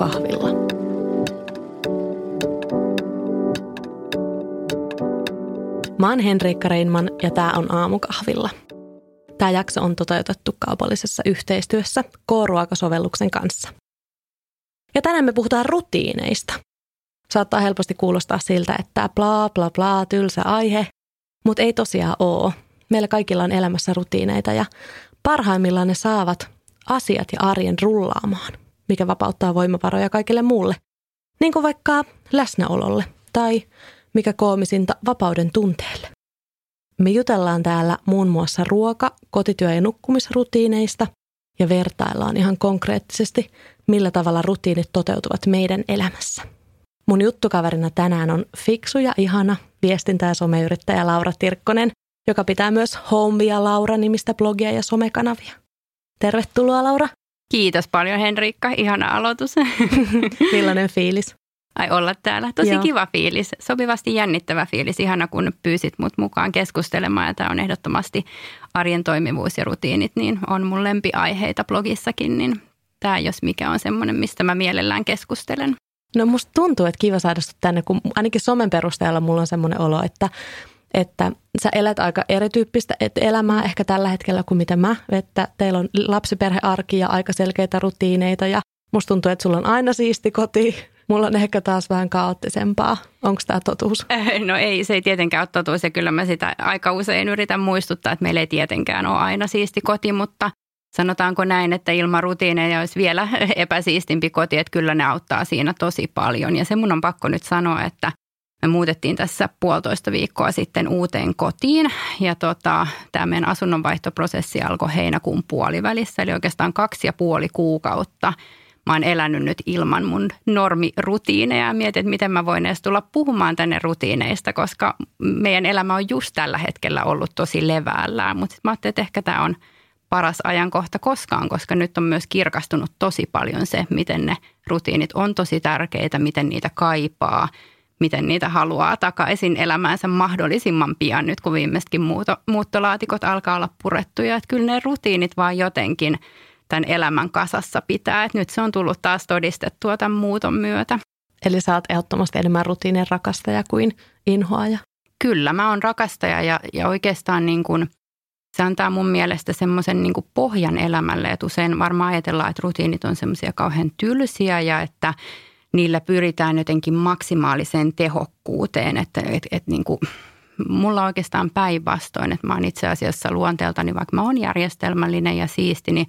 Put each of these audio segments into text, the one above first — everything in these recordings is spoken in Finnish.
aamukahvilla. Mä oon Henriikka Reinman ja tämä on Aamukahvilla. Tämä jakso on toteutettu kaupallisessa yhteistyössä K-ruokasovelluksen kanssa. Ja tänään me puhutaan rutiineista. Saattaa helposti kuulostaa siltä, että bla bla bla, tylsä aihe, mutta ei tosiaan oo. Meillä kaikilla on elämässä rutiineita ja parhaimmillaan ne saavat asiat ja arjen rullaamaan, mikä vapauttaa voimavaroja kaikille muulle. Niin kuin vaikka läsnäololle tai mikä koomisinta vapauden tunteelle. Me jutellaan täällä muun muassa ruoka-, kotityö- ja nukkumisrutiineista ja vertaillaan ihan konkreettisesti, millä tavalla rutiinit toteutuvat meidän elämässä. Mun juttukaverina tänään on fiksu ja ihana viestintä- ja someyrittäjä Laura Tirkkonen, joka pitää myös Homebia Laura nimistä blogia ja somekanavia. Tervetuloa Laura. Kiitos paljon Henriikka, ihana aloitus. Millainen fiilis? Ai olla täällä. Tosi Joo. kiva fiilis, sopivasti jännittävä fiilis. Ihana kun pyysit mut mukaan keskustelemaan ja tämä on ehdottomasti arjen toimivuus ja rutiinit, niin on mun lempiaiheita blogissakin, niin tämä jos mikä on semmoinen, mistä mä mielellään keskustelen. No musta tuntuu, että kiva saada tänne, kun ainakin somen perusteella mulla on semmoinen olo, että että sä elät aika erityyppistä elämää ehkä tällä hetkellä kuin mitä mä, että teillä on lapsiperhearki ja aika selkeitä rutiineita ja musta tuntuu, että sulla on aina siisti koti. Mulla on ehkä taas vähän kaoottisempaa. Onko tämä totuus? No ei, se ei tietenkään ole totuus ja kyllä mä sitä aika usein yritän muistuttaa, että meillä ei tietenkään ole aina siisti koti, mutta sanotaanko näin, että ilman rutiineja olisi vielä epäsiistimpi koti, että kyllä ne auttaa siinä tosi paljon. Ja se mun on pakko nyt sanoa, että me muutettiin tässä puolitoista viikkoa sitten uuteen kotiin ja tota, tämä meidän asunnonvaihtoprosessi alkoi heinäkuun puolivälissä, eli oikeastaan kaksi ja puoli kuukautta. Mä oon elänyt nyt ilman mun normirutiineja ja mietin, että miten mä voin edes tulla puhumaan tänne rutiineista, koska meidän elämä on just tällä hetkellä ollut tosi leväällään. Mutta mä ajattelin, että ehkä tämä on paras ajankohta koskaan, koska nyt on myös kirkastunut tosi paljon se, miten ne rutiinit on tosi tärkeitä, miten niitä kaipaa – miten niitä haluaa takaisin elämäänsä mahdollisimman pian nyt, kun viimeisetkin muuto, muuttolaatikot alkaa olla purettuja. Että kyllä ne rutiinit vaan jotenkin tämän elämän kasassa pitää. Että nyt se on tullut taas todistettua tämän muuton myötä. Eli sä oot ehdottomasti enemmän rutiinin rakastaja kuin inhoaja? Kyllä, mä oon rakastaja ja, ja oikeastaan niin kuin, se antaa mun mielestä semmoisen niin pohjan elämälle. Että usein varmaan ajatellaan, että rutiinit on semmoisia kauhean tylsiä ja että – niillä pyritään jotenkin maksimaaliseen tehokkuuteen, että et, et niin kuin, mulla oikeastaan päinvastoin, että mä oon itse asiassa luonteeltani, vaikka mä oon järjestelmällinen ja siisti, niin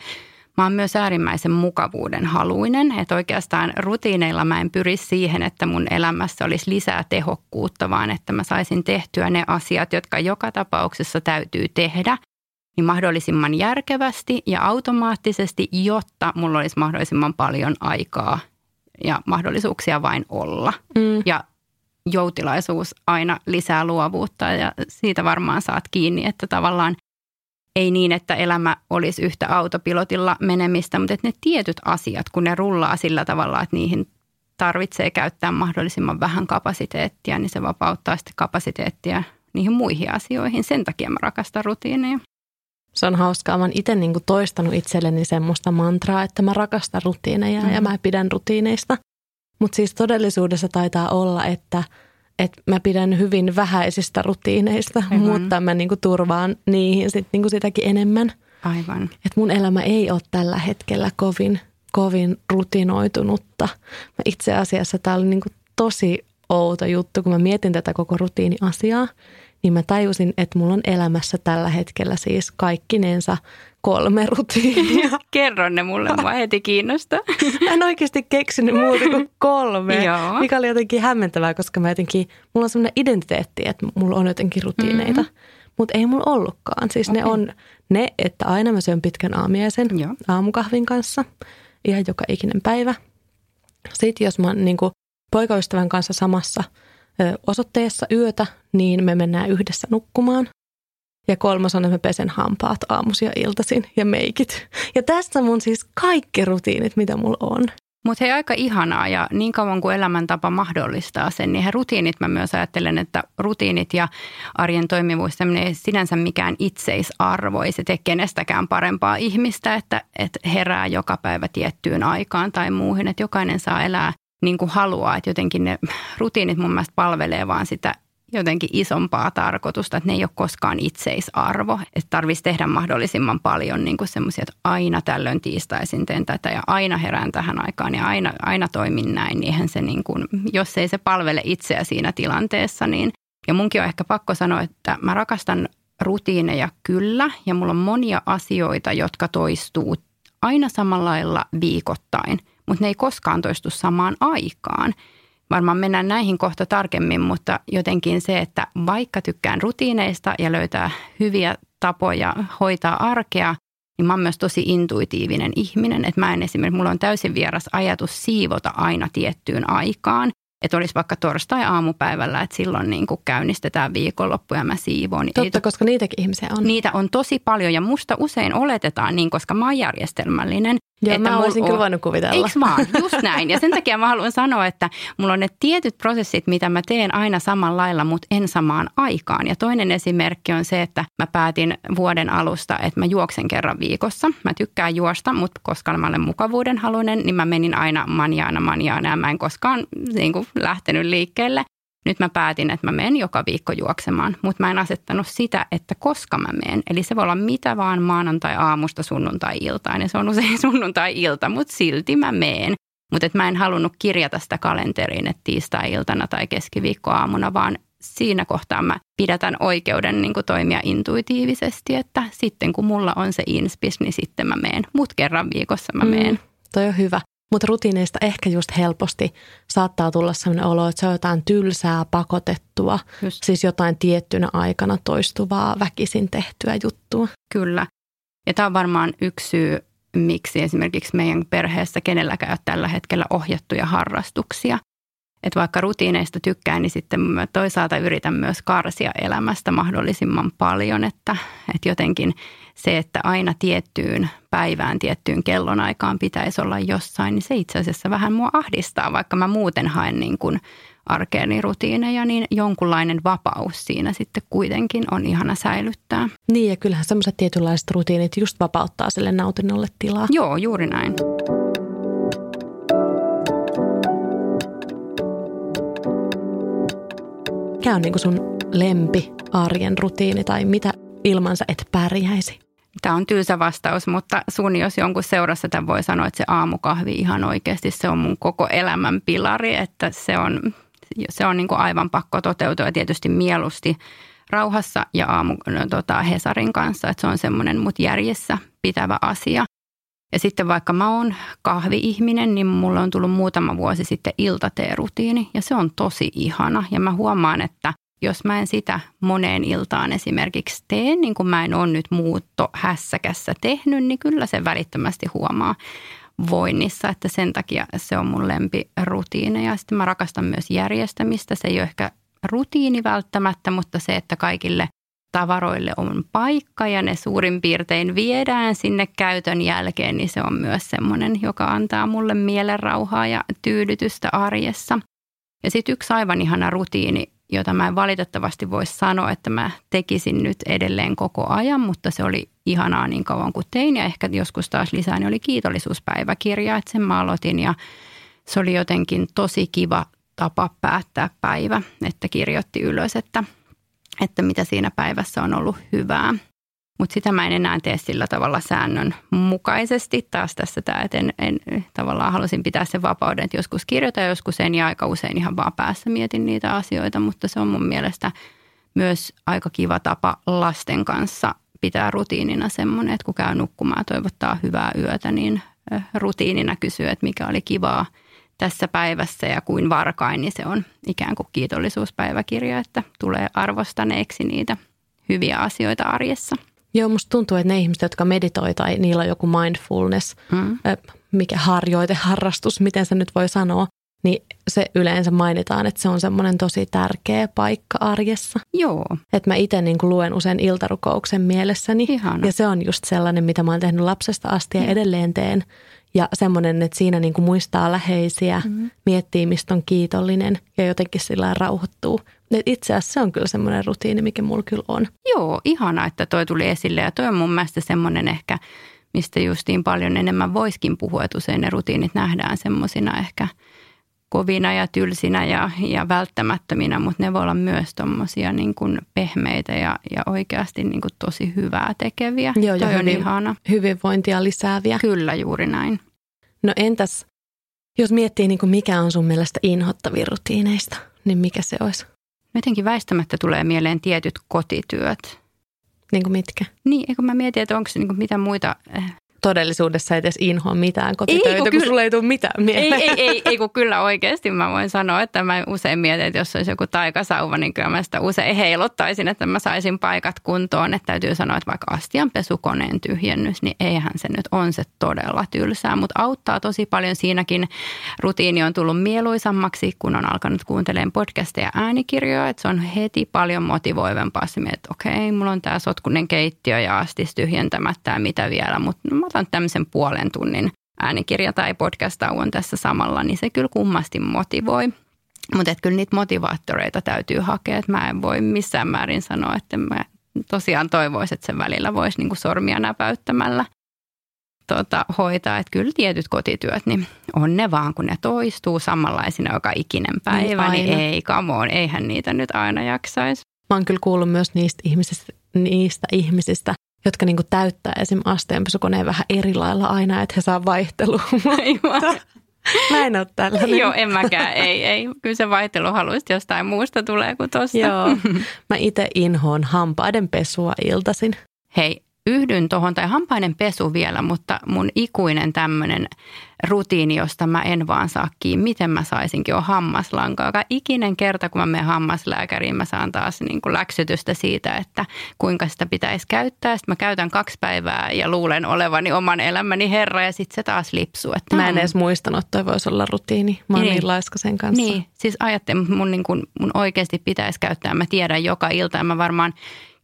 mä oon myös äärimmäisen mukavuuden haluinen, että oikeastaan rutiineilla mä en pyri siihen, että mun elämässä olisi lisää tehokkuutta, vaan että mä saisin tehtyä ne asiat, jotka joka tapauksessa täytyy tehdä, niin mahdollisimman järkevästi ja automaattisesti, jotta mulla olisi mahdollisimman paljon aikaa ja mahdollisuuksia vain olla. Mm. Ja joutilaisuus aina lisää luovuutta ja siitä varmaan saat kiinni, että tavallaan ei niin, että elämä olisi yhtä autopilotilla menemistä, mutta että ne tietyt asiat, kun ne rullaa sillä tavalla, että niihin tarvitsee käyttää mahdollisimman vähän kapasiteettia, niin se vapauttaa sitten kapasiteettia niihin muihin asioihin. Sen takia mä rakastan rutiineja. Se on hauskaa. Mä oon itse niin toistanut itselleni semmoista mantraa, että mä rakastan rutiineja mm. ja mä pidän rutiineista. Mutta siis todellisuudessa taitaa olla, että, että mä pidän hyvin vähäisistä rutiineista, Aivan. mutta mä niin turvaan niihin sit niin sitäkin enemmän. Aivan. Et mun elämä ei ole tällä hetkellä kovin, kovin rutinoitunutta. Mä itse asiassa tää oli niin tosi outo juttu, kun mä mietin tätä koko rutiiniasiaa niin mä tajusin, että mulla on elämässä tällä hetkellä siis kaikkinensa kolme rutiinia. Kerro ne mulle, mua heti kiinnostaa. Mä en oikeasti keksinyt muuta kuin kolme, Joo. mikä oli jotenkin hämmentävää, koska mä jotenkin, mulla on sellainen identiteetti, että mulla on jotenkin rutiineita. Mm-hmm. Mutta ei mulla ollutkaan. Siis okay. ne on ne, että aina mä syön pitkän aamiaisen Joo. aamukahvin kanssa ihan joka ikinen päivä. Sitten jos mä oon niin poikaystävän kanssa samassa – osoitteessa yötä, niin me mennään yhdessä nukkumaan. Ja kolmas on, että mä pesen hampaat aamusia iltaisin ja meikit. Ja tässä mun siis kaikki rutiinit, mitä mulla on. Mutta hei, aika ihanaa ja niin kauan kuin elämäntapa mahdollistaa sen, niin he rutiinit, mä myös ajattelen, että rutiinit ja arjen toimivuus, ei sinänsä mikään itseisarvo, ei se tee kenestäkään parempaa ihmistä, että, että herää joka päivä tiettyyn aikaan tai muuhun, että jokainen saa elää niin kuin haluaa, että jotenkin ne rutiinit mun mielestä palvelee vaan sitä jotenkin isompaa tarkoitusta, että ne ei ole koskaan itseisarvo. Että tarvitsisi tehdä mahdollisimman paljon niin semmoisia, että aina tällöin tiistaisin teen tätä ja aina herään tähän aikaan ja aina, aina toimin näin. Niin eihän se niin kuin, jos ei se palvele itseä siinä tilanteessa, niin ja munkin on ehkä pakko sanoa, että mä rakastan rutiineja kyllä ja mulla on monia asioita, jotka toistuu aina samalla lailla viikoittain, mutta ne ei koskaan toistu samaan aikaan – Varmaan mennään näihin kohta tarkemmin, mutta jotenkin se, että vaikka tykkään rutiineista ja löytää hyviä tapoja hoitaa arkea, niin mä oon myös tosi intuitiivinen ihminen. Että mä en esimerkiksi, mulla on täysin vieras ajatus siivota aina tiettyyn aikaan. Että olisi vaikka torstai-aamupäivällä, että silloin niin kuin käynnistetään viikonloppu ja mä siivoon. Niin Totta, ei, koska niitäkin ihmisiä on. Niitä on tosi paljon ja musta usein oletetaan niin, koska mä oon järjestelmällinen. Joo, että mä olisin kyllä voinut kuvitella. Eikö vaan? Just näin. Ja sen takia mä haluan sanoa, että mulla on ne tietyt prosessit, mitä mä teen aina samalla lailla, mutta en samaan aikaan. Ja toinen esimerkki on se, että mä päätin vuoden alusta, että mä juoksen kerran viikossa. Mä tykkään juosta, mutta koska mä olen mukavuuden halunen, niin mä menin aina manjaana manjaana ja mä en koskaan niin kuin, lähtenyt liikkeelle. Nyt mä päätin, että mä menen joka viikko juoksemaan, mutta mä en asettanut sitä, että koska mä menen. Eli se voi olla mitä vaan maanantai-aamusta sunnuntai-iltaan ja se on usein sunnuntai-ilta, mutta silti mä menen. Mutta mä en halunnut kirjata sitä kalenteriin, että tiistai-iltana tai keskiviikkoaamuna, vaan siinä kohtaa mä pidätän oikeuden niin toimia intuitiivisesti, että sitten kun mulla on se inspis, niin sitten mä menen. Mut kerran viikossa mä meen. Mm, toi on hyvä. Mutta rutiineista ehkä just helposti saattaa tulla sellainen olo, että se on jotain tylsää, pakotettua, just. siis jotain tiettynä aikana toistuvaa, väkisin tehtyä juttua. Kyllä. Ja tämä on varmaan yksi syy, miksi esimerkiksi meidän perheessä kenelläkään ole tällä hetkellä ohjattuja harrastuksia. Että vaikka rutiineista tykkään, niin sitten mä toisaalta yritän myös karsia elämästä mahdollisimman paljon, että, että jotenkin se, että aina tiettyyn päivään, tiettyyn kellonaikaan pitäisi olla jossain, niin se itse asiassa vähän mua ahdistaa, vaikka mä muuten haen niin kuin arkeeni rutiineja, niin jonkunlainen vapaus siinä sitten kuitenkin on ihana säilyttää. Niin ja kyllähän semmoiset tietynlaiset rutiinit just vapauttaa sille nautinnolle tilaa. Joo, juuri näin. Mikä on niin sun lempi arjen rutiini tai mitä ilmansa et pärjäisi? Tämä on tylsä vastaus, mutta sun jos jonkun seurassa tämän voi sanoa, että se aamukahvi ihan oikeasti se on mun koko elämän pilari, että se on, se on niin kuin aivan pakko toteutua ja tietysti mieluusti rauhassa ja aamu no, tota, Hesarin kanssa, että se on semmoinen mut järjessä pitävä asia. Ja sitten vaikka mä oon kahvi-ihminen, niin mulle on tullut muutama vuosi sitten iltateerutiini ja se on tosi ihana. Ja mä huomaan, että jos mä en sitä moneen iltaan esimerkiksi tee, niin kuin mä en ole nyt muutto hässäkässä tehnyt, niin kyllä se välittömästi huomaa voinnissa, että sen takia se on mun lempirutiini. Ja sitten mä rakastan myös järjestämistä. Se ei ole ehkä rutiini välttämättä, mutta se, että kaikille tavaroille on paikka ja ne suurin piirtein viedään sinne käytön jälkeen, niin se on myös semmoinen, joka antaa mulle mielenrauhaa ja tyydytystä arjessa. Ja sitten yksi aivan ihana rutiini, jota mä en valitettavasti voi sanoa, että mä tekisin nyt edelleen koko ajan, mutta se oli ihanaa niin kauan kuin tein ja ehkä joskus taas lisää, niin oli kiitollisuuspäiväkirja, että sen mä aloitin ja se oli jotenkin tosi kiva tapa päättää päivä, että kirjoitti ylös, että, että mitä siinä päivässä on ollut hyvää. Mutta sitä mä en enää tee sillä tavalla säännön mukaisesti. Taas tässä tämä, että en, en, tavallaan halusin pitää sen vapauden, että joskus kirjoitan, joskus en ja aika usein ihan vaan päässä mietin niitä asioita. Mutta se on mun mielestä myös aika kiva tapa lasten kanssa pitää rutiinina semmoinen, että kun käy nukkumaan ja toivottaa hyvää yötä, niin rutiinina kysyy, että mikä oli kivaa tässä päivässä ja kuin varkain, niin se on ikään kuin kiitollisuuspäiväkirja, että tulee arvostaneeksi niitä hyviä asioita arjessa. Joo, musta tuntuu, että ne ihmiset, jotka meditoi tai niillä on joku mindfulness, mm. mikä harjoite, harrastus, miten se nyt voi sanoa, niin se yleensä mainitaan, että se on semmoinen tosi tärkeä paikka arjessa. Joo. Että mä itse niin luen usein iltarukouksen mielessäni. Ihana. Ja se on just sellainen, mitä mä oon tehnyt lapsesta asti ja edelleen teen. Ja semmoinen, että siinä niin kuin muistaa läheisiä, mm. miettii, mistä on kiitollinen ja jotenkin sillä rauhoittuu. Et itse asiassa se on kyllä semmoinen rutiini, mikä mulla kyllä on. Joo, ihana, että toi tuli esille ja toi on mun mielestä semmoinen ehkä, mistä justiin paljon enemmän voiskin puhua, että usein ne rutiinit nähdään semmoisina ehkä – kovina ja tylsinä ja, ja välttämättöminä, mutta ne voi olla myös tuommoisia niin pehmeitä ja, ja oikeasti niin kuin tosi hyvää tekeviä. Joo, ja Toi hyvin, on ihana. hyvinvointia lisääviä. Kyllä, juuri näin. No entäs, jos miettii niin kuin mikä on sun mielestä inhottavia rutiineista, niin mikä se olisi? Jotenkin väistämättä tulee mieleen tietyt kotityöt. Niin kuin mitkä? Niin, eikö mä mietin, että onko se niin mitä muita todellisuudessa edes inhoa mitään kotitöitä, ei, kun, kun kyllä, sulla ei tule mitään mieleen. Ei, ei, ei, ei, kun kyllä oikeasti mä voin sanoa, että mä usein mietin, että jos olisi joku taikasauva, niin kyllä mä sitä usein heilottaisin, että mä saisin paikat kuntoon. Että täytyy sanoa, että vaikka astianpesukoneen tyhjennys, niin eihän se nyt on se todella tylsää, mutta auttaa tosi paljon siinäkin. Rutiini on tullut mieluisammaksi, kun on alkanut kuuntelemaan podcasteja ja äänikirjoja, että se on heti paljon motivoivempaa se, että okei, mulla on tämä sotkunen keittiö ja astis tyhjentämättä ja mitä vielä, mutta otan tämmöisen puolen tunnin äänikirja- tai podcast-tauon tässä samalla, niin se kyllä kummasti motivoi. Mutta kyllä niitä motivaattoreita täytyy hakea, että mä en voi missään määrin sanoa, että mä tosiaan toivoisin, että sen välillä voisi niinku sormia näpäyttämällä tota, hoitaa. Että kyllä tietyt kotityöt, niin on ne vaan, kun ne toistuu samanlaisina joka ikinen päivä, niin, niin ei, come on, eihän niitä nyt aina jaksaisi. Mä oon kyllä kuullut myös niistä ihmisistä, niistä ihmisistä jotka niin täyttää esim. asteenpesukoneen vähän eri lailla aina, että he saa vaihtelua. Mä en ole tällainen. Joo, en mäkään. Ei, ei. Kyllä se vaihtelu haluaisi jostain muusta tulee kuin tosta. Joo. Mä itse inhoon hampaiden pesua iltasin. Hei, yhdyn tuohon, tai hampainen pesu vielä, mutta mun ikuinen tämmöinen rutiini, josta mä en vaan saa kiinni, miten mä saisinkin, on hammaslankaa. Joka ikinen kerta, kun mä menen hammaslääkäriin, mä saan taas niin kuin läksytystä siitä, että kuinka sitä pitäisi käyttää. Sitten mä käytän kaksi päivää ja luulen olevani oman elämäni herra ja sitten se taas lipsuu. Että mä en edes muistanut, että toi voisi olla rutiini. Mä oon niin, niin laiska sen kanssa. Niin, siis ajattelin, mun, niin kuin, mun oikeasti pitäisi käyttää. Mä tiedän joka ilta ja mä varmaan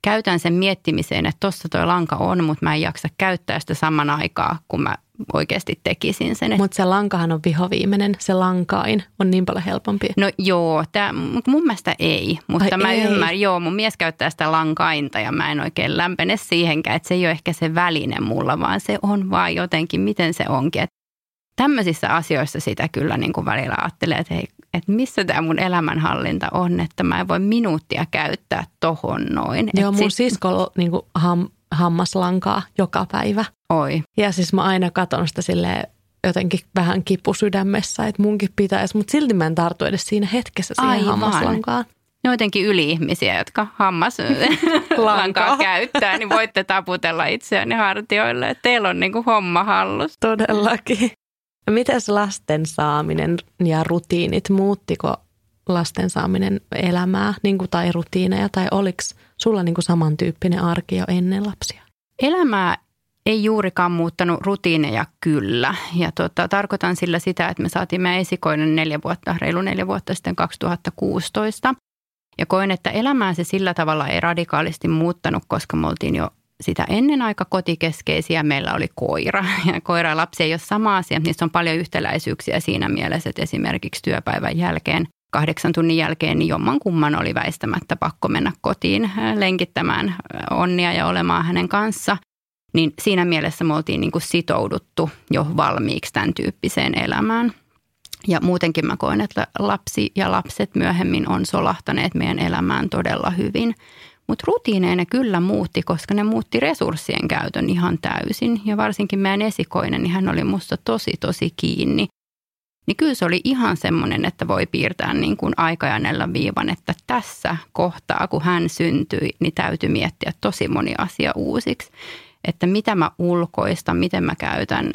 käytän sen miettimiseen, että tuossa toi lanka on, mutta mä en jaksa käyttää sitä saman aikaa, kun mä oikeasti tekisin sen. Mutta se lankahan on vihoviimeinen, se lankain on niin paljon helpompi. No joo, tää, mun mielestä ei, mutta Ai mä ei. ymmärrän, joo, mun mies käyttää sitä lankainta ja mä en oikein lämpene siihenkään, että se ei ole ehkä se väline mulla, vaan se on vaan jotenkin, miten se onkin. Et tämmöisissä asioissa sitä kyllä niin kuin välillä ajattelee, että hei, että missä tämä mun elämänhallinta on, että mä en voi minuuttia käyttää tohon noin. Joo, Et mun sit... sisko niin kuin ham, hammaslankaa joka päivä. Oi. Ja siis mä aina katon sitä silleen jotenkin vähän kipu sydämessä, että munkin pitäisi, mutta silti mä en tartu edes siinä hetkessä siihen Aivan. hammaslankaan. Ne on jotenkin yli-ihmisiä, jotka hammaslankaa käyttää, niin voitte taputella itseänne hartioille, että teillä on niinku homma hallus. Todellakin. Mites lasten saaminen ja rutiinit, muuttiko lasten saaminen elämää niin kuin, tai rutiineja tai oliko sulla niin kuin samantyyppinen arki jo ennen lapsia? Elämää ei juurikaan muuttanut rutiineja kyllä. Ja tota, tarkoitan sillä sitä, että me saatiin meidän esikoinen neljä vuotta, reilu neljä vuotta sitten 2016. Ja koen, että elämää se sillä tavalla ei radikaalisti muuttanut, koska me oltiin jo sitä ennen aika kotikeskeisiä. Meillä oli koira ja koira ja lapsi ei ole sama asia. Niissä on paljon yhtäläisyyksiä siinä mielessä, että esimerkiksi työpäivän jälkeen kahdeksan tunnin jälkeen niin jomman kumman oli väistämättä pakko mennä kotiin lenkittämään onnia ja olemaan hänen kanssa. Niin siinä mielessä me oltiin niin kuin sitouduttu jo valmiiksi tämän tyyppiseen elämään. Ja muutenkin mä koen, että lapsi ja lapset myöhemmin on solahtaneet meidän elämään todella hyvin. Mutta rutiineina kyllä muutti, koska ne muutti resurssien käytön ihan täysin. Ja varsinkin meidän esikoinen, niin hän oli musta tosi tosi kiinni. Niin kyllä se oli ihan semmoinen, että voi piirtää niin kuin aikajanella viivan, että tässä kohtaa, kun hän syntyi, niin täytyy miettiä tosi moni asia uusiksi. Että mitä mä ulkoistan, miten mä käytän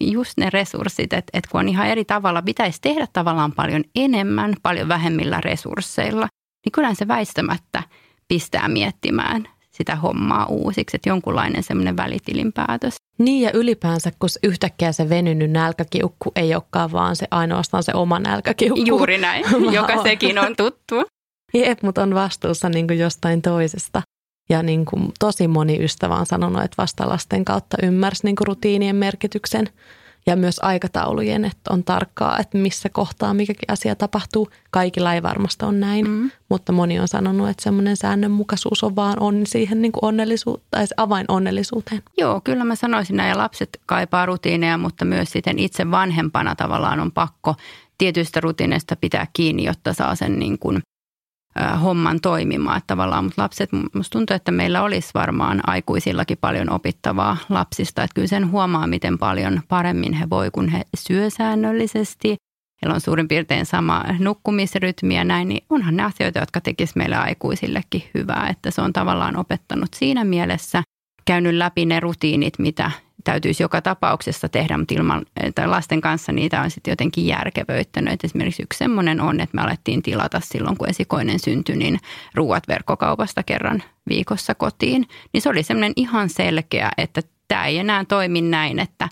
just ne resurssit, että, että kun on ihan eri tavalla, pitäisi tehdä tavallaan paljon enemmän, paljon vähemmillä resursseilla, niin kyllä se väistämättä – pistää miettimään sitä hommaa uusiksi, että jonkunlainen semmoinen välitilinpäätös. Niin ja ylipäänsä, kun yhtäkkiä se venynyt nälkäkiukku ei olekaan vaan se ainoastaan se oma nälkäkiukku. Juuri näin, joka sekin on tuttu. Jep, mutta on vastuussa niin kuin jostain toisesta. Ja niin kuin tosi moni ystävä on sanonut, että vasta lasten kautta ymmärsi niin kuin rutiinien merkityksen. Ja myös aikataulujen, että on tarkkaa, että missä kohtaa mikäkin asia tapahtuu. Kaikilla ei varmasti ole näin, mm. mutta moni on sanonut, että semmoinen säännönmukaisuus on vaan on siihen niin kuin onnellisuuteen, tai avain onnellisuuteen. Joo, kyllä mä sanoisin näin. Ja lapset kaipaa rutiineja, mutta myös sitten itse vanhempana tavallaan on pakko tietyistä rutiineista pitää kiinni, jotta saa sen niin kuin homman toimimaan. Tavallaan, mutta lapset, musta tuntuu, että meillä olisi varmaan aikuisillakin paljon opittavaa lapsista. Että kyllä sen huomaa, miten paljon paremmin he voi, kun he syö säännöllisesti. Heillä on suurin piirtein sama nukkumisrytmi ja näin, niin onhan ne asioita, jotka tekisivät meille aikuisillekin hyvää. Että se on tavallaan opettanut siinä mielessä, käynyt läpi ne rutiinit, mitä täytyisi joka tapauksessa tehdä, mutta ilman, tai lasten kanssa niitä on sitten jotenkin järkevöittänyt. Esimerkiksi yksi semmoinen on, että me alettiin tilata silloin, kun esikoinen syntyi, niin ruuat verkkokaupasta kerran viikossa kotiin. Niin se oli semmoinen ihan selkeä, että tämä ei enää toimi näin, että,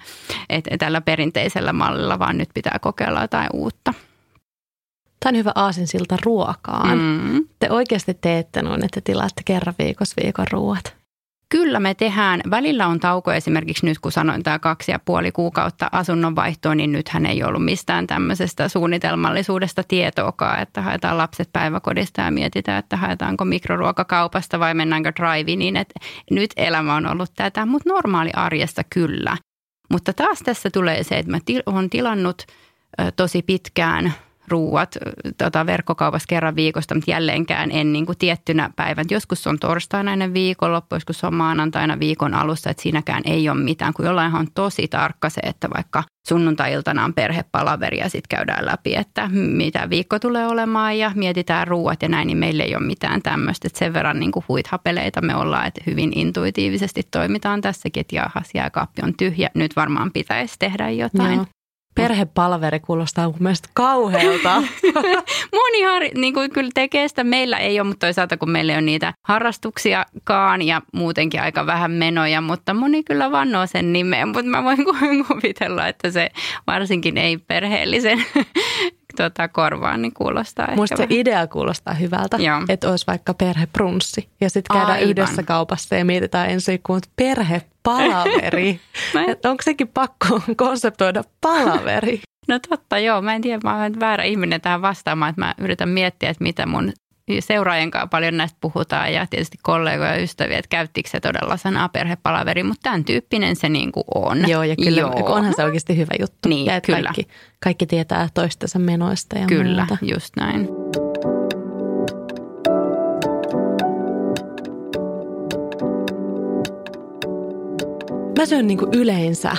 että tällä perinteisellä mallilla, vaan nyt pitää kokeilla jotain uutta. Tämä on hyvä aasinsilta ruokaan. Mm. Te oikeasti teette noin, että tilaatte kerran viikossa viikon ruuat. Kyllä me tehdään. Välillä on tauko esimerkiksi nyt, kun sanoin tämä kaksi ja puoli kuukautta asunnon vaihtoon, niin nythän ei ollut mistään tämmöisestä suunnitelmallisuudesta tietoakaan, että haetaan lapset päiväkodista ja mietitään, että haetaanko mikroruokakaupasta vai mennäänkö drive niin että nyt elämä on ollut tätä, mutta normaali arjesta kyllä. Mutta taas tässä tulee se, että mä olen tilannut tosi pitkään – ruuat tota, verkkokaupassa kerran viikosta, mutta jälleenkään en niin kuin tiettynä päivänä. Joskus on torstaina ennen viikonloppu, joskus on maanantaina viikon alussa, että siinäkään ei ole mitään, kun jollain on tosi tarkka se, että vaikka sunnuntai-iltana on perhepalaveri ja sitten käydään läpi, että mitä viikko tulee olemaan ja mietitään ruuat ja näin, niin meillä ei ole mitään tämmöistä. Että sen verran niin kuin huithapeleita me ollaan, että hyvin intuitiivisesti toimitaan tässäkin, että jahas, jääkaappi on tyhjä, nyt varmaan pitäisi tehdä jotain. Joo. Perhepalveri kuulostaa mun mielestä kauhealta. Moni har, niin kuin kyllä tekee sitä. Meillä ei ole, mutta toisaalta kun meillä ei ole niitä harrastuksiakaan ja muutenkin aika vähän menoja, mutta moni kyllä vannoo sen nimeen. Mutta mä voin kuvitella, että se varsinkin ei tuota, korvaan, niin kuulostaa Musta se idea kuulostaa hyvältä, Joo. että olisi vaikka perheprunssi ja sitten käydään Aivan. yhdessä kaupassa ja mietitään ensin, kun perhepalaveri. että onko sekin pakko konseptoida palaveri? No totta, joo. Mä en tiedä, mä olen väärä ihminen tähän vastaamaan, että mä yritän miettiä, että mitä mun seuraajien kanssa paljon näistä puhutaan ja tietysti kollegoja ja ystäviä, että käyttikö se todella sanaa perhepalaveri, mutta tämän tyyppinen se niin kuin on. Joo, ja kyllä Joo. onhan se oikeasti hyvä juttu. Niin, ja kyllä. Kaikki, kaikki tietää toistensa menoista ja Kyllä, muuta. just näin. Mä syön niin kuin yleensä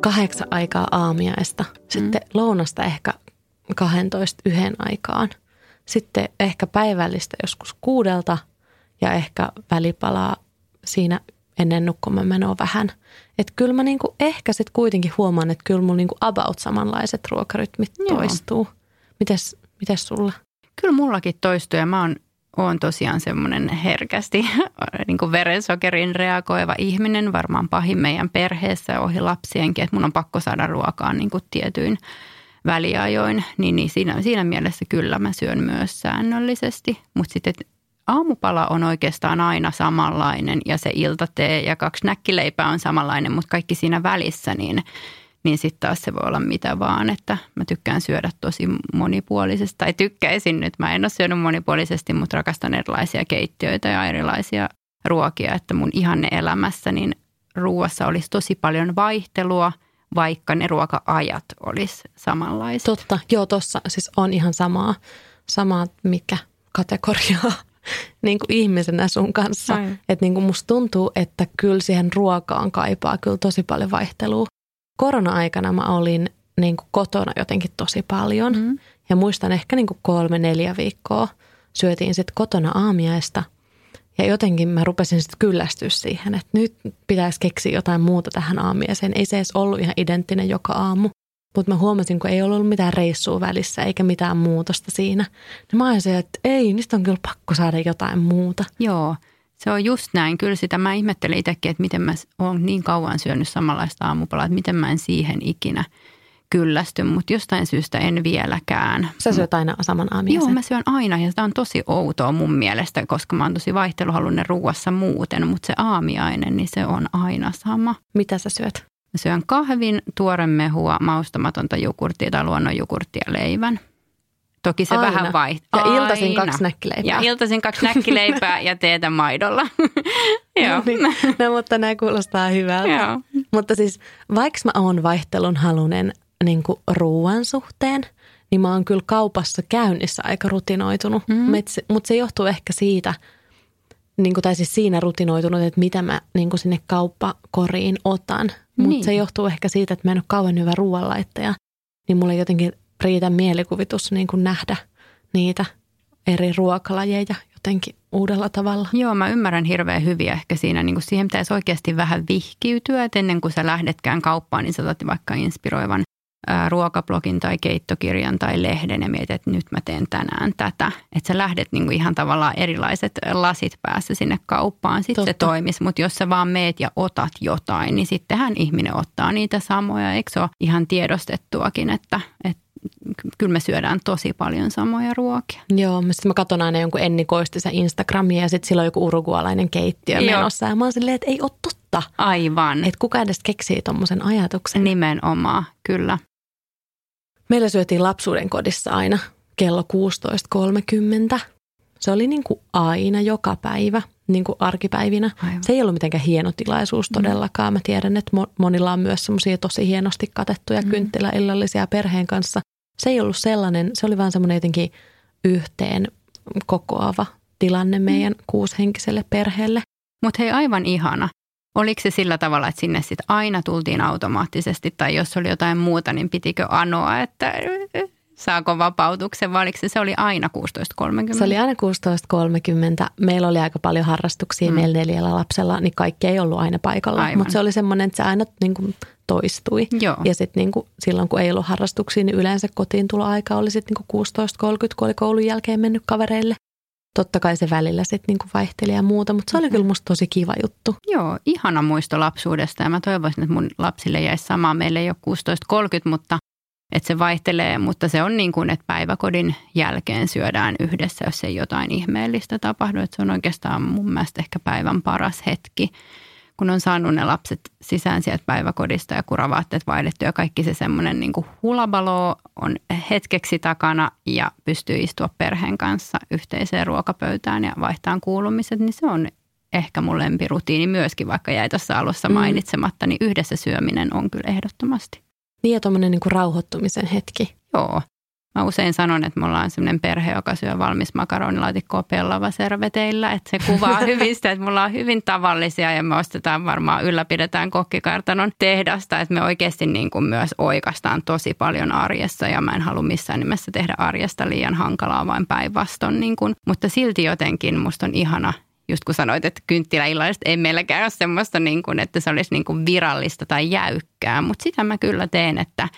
kahdeksan aikaa aamiaista, sitten mm. lounasta ehkä 12 yhden aikaan – sitten ehkä päivällistä joskus kuudelta ja ehkä välipalaa siinä ennen nukkumaan menoa vähän. Että kyllä mä niinku ehkä sitten kuitenkin huomaan, että kyllä mulla niinku about samanlaiset ruokarytmit Joo. toistuu. Mites, mites sulla? Kyllä mullakin toistuu ja mä oon, oon tosiaan semmoinen herkästi niin kuin verensokerin reagoiva ihminen, varmaan pahin meidän perheessä ohi lapsienkin, että mun on pakko saada ruokaa niin kuin tietyin väliajoin, niin, niin siinä, siinä mielessä kyllä mä syön myös säännöllisesti. Mutta sitten aamupala on oikeastaan aina samanlainen ja se iltatee ja kaksi näkkileipää on samanlainen, mutta kaikki siinä välissä, niin, niin sitten taas se voi olla mitä vaan, että mä tykkään syödä tosi monipuolisesti, tai tykkäisin nyt, mä en ole syönyt monipuolisesti, mutta rakastan erilaisia keittiöitä ja erilaisia ruokia, että mun ihanne elämässä, niin ruuassa olisi tosi paljon vaihtelua – vaikka ne ruoka-ajat olisi samanlaiset. Totta, joo tuossa siis on ihan samaa, samaa mikä kategoriaa niin kuin ihmisenä sun kanssa. Että niin kuin musta tuntuu, että kyllä siihen ruokaan kaipaa kyllä tosi paljon vaihtelua. Korona-aikana mä olin niin kuin kotona jotenkin tosi paljon. Mm. Ja muistan ehkä niin kuin kolme, neljä viikkoa syötiin sitten kotona aamiaista – ja jotenkin mä rupesin sitten kyllästyä siihen, että nyt pitäisi keksiä jotain muuta tähän aamiaiseen. Ei se edes ollut ihan identtinen joka aamu. Mutta mä huomasin, kun ei ollut mitään reissua välissä eikä mitään muutosta siinä. Niin mä ajattelin, että ei, niistä on kyllä pakko saada jotain muuta. Joo, se on just näin. Kyllä sitä mä ihmettelin itsekin, että miten mä oon niin kauan syönyt samanlaista aamupalaa, että miten mä en siihen ikinä – kyllästy, mutta jostain syystä en vieläkään. Sä syöt aina saman aamiaisen? Joo, mä syön aina ja sitä on tosi outoa mun mielestä, koska mä oon tosi vaihteluhalunen ruuassa muuten, mutta se aamiainen, niin se on aina sama. Mitä sä syöt? Mä syön kahvin, tuoremehua, maustamatonta jukurttia tai luonnonjukurttia leivän. Toki se Aina. vähän vaihtaa. Ja iltaisin kaksi näkkileipää. Ja iltaisin kaksi näkkileipää ja teetä maidolla. Joo. niin, no, mutta nämä kuulostaa hyvältä. Joo. Mutta siis vaikka mä oon vaihtelun halunen niin ruoan suhteen, niin mä oon kyllä kaupassa käynnissä aika rutinoitunut. Mm. Mm. Mutta se johtuu ehkä siitä, niin kuin, tai siis siinä rutinoitunut, että mitä mä niin kuin sinne kauppakoriin otan. Mutta Niin. se johtuu ehkä siitä, että mä en ole kauan hyvä ruoanlaittaja. Niin mulle jotenkin riitä mielikuvitus niin kuin nähdä niitä eri ruokalajeja jotenkin uudella tavalla. Joo, mä ymmärrän hirveän hyviä ehkä siinä. Niin kuin siihen pitäisi oikeasti vähän vihkiytyä, että ennen kuin sä lähdetkään kauppaan, niin sä otat vaikka inspiroivan ruokablogin tai keittokirjan tai lehden ja mietit, että nyt mä teen tänään tätä. Että sä lähdet niin kuin ihan tavallaan erilaiset lasit päässä sinne kauppaan, sitten se toimisi. Mutta jos sä vaan meet ja otat jotain, niin sittenhän ihminen ottaa niitä samoja. Eikö se ole ihan tiedostettuakin, että, että kyllä me syödään tosi paljon samoja ruokia. Joo, mä, sit mä katson aina jonkun Enni Koistisen Instagramia ja sitten sillä on joku urugualainen keittiö Joo. menossa. Ja mä oon silleen, että ei ole totta. Aivan. Että kuka edes keksii tommosen ajatuksen. Nimenomaan, kyllä. Meillä syötiin lapsuuden kodissa aina kello 16.30. Se oli niin kuin aina joka päivä, niin kuin arkipäivinä. Aivan. Se ei ollut mitenkään hieno tilaisuus todellakaan. Mä tiedän, että mo- monilla on myös semmoisia tosi hienosti katettuja Mm. kynttiläillallisia perheen kanssa. Se ei ollut sellainen, se oli vaan semmoinen jotenkin yhteen kokoava tilanne meidän kuushenkiselle perheelle. Mutta hei, aivan ihana. Oliko se sillä tavalla, että sinne sitten aina tultiin automaattisesti, tai jos oli jotain muuta, niin pitikö anoa, että saako vapautuksen, vai oliko se, se oli aina 16.30? Se oli aina 16.30. Meillä oli aika paljon harrastuksia Mm. meillä neljällä lapsella, niin kaikki ei ollut aina paikalla. Aivan. Mutta se oli semmoinen, että se aina niin kuin toistui. Joo. Ja sitten niin silloin, kun ei ollut harrastuksia, niin yleensä kotiin tuloaika oli sitten niin 16.30, kun oli koulun jälkeen mennyt kavereille. Totta kai se välillä sitten niin vaihteli ja muuta, mutta se oli kyllä musta tosi kiva juttu. Joo, ihana muisto lapsuudesta ja mä toivoisin, että mun lapsille jäisi sama. Meillä ei ole 16.30, mutta että se vaihtelee, mutta se on niin kuin, että päiväkodin jälkeen syödään yhdessä, jos ei jotain ihmeellistä tapahdu. Että se on oikeastaan mun mielestä ehkä päivän paras hetki, kun on saanut ne lapset sisään sieltä päiväkodista ja kuravaatteet vaihdettu ja kaikki se semmoinen niin hulabalo on hetkeksi takana ja pystyy istua perheen kanssa yhteiseen ruokapöytään ja vaihtaa kuulumiset, niin se on ehkä mun lempirutiini myöskin, vaikka jäi tuossa alussa Mm. mainitsematta, niin yhdessä syöminen on kyllä ehdottomasti. Niin ja tuommoinen niin rauhoittumisen hetki. Joo. Mä usein sanon, että me ollaan sellainen perhe, joka syö valmis makaronilaatikkoa pellava serveteillä. Että se kuvaa hyvin sitä, että me ollaan hyvin tavallisia ja me ostetaan varmaan, ylläpidetään kokkikartanon tehdasta. Että me oikeasti niin kuin myös oikastaan tosi paljon arjessa ja mä en halua missään nimessä tehdä arjesta liian hankalaa, vain päinvastoin. Niin kuin. Mutta silti jotenkin musta on ihana just kun sanoit, että kynttiläillallista ei meilläkään ole semmoista, niin kuin, että se olisi niin kuin virallista tai jäykkää, mutta sitä mä kyllä teen, että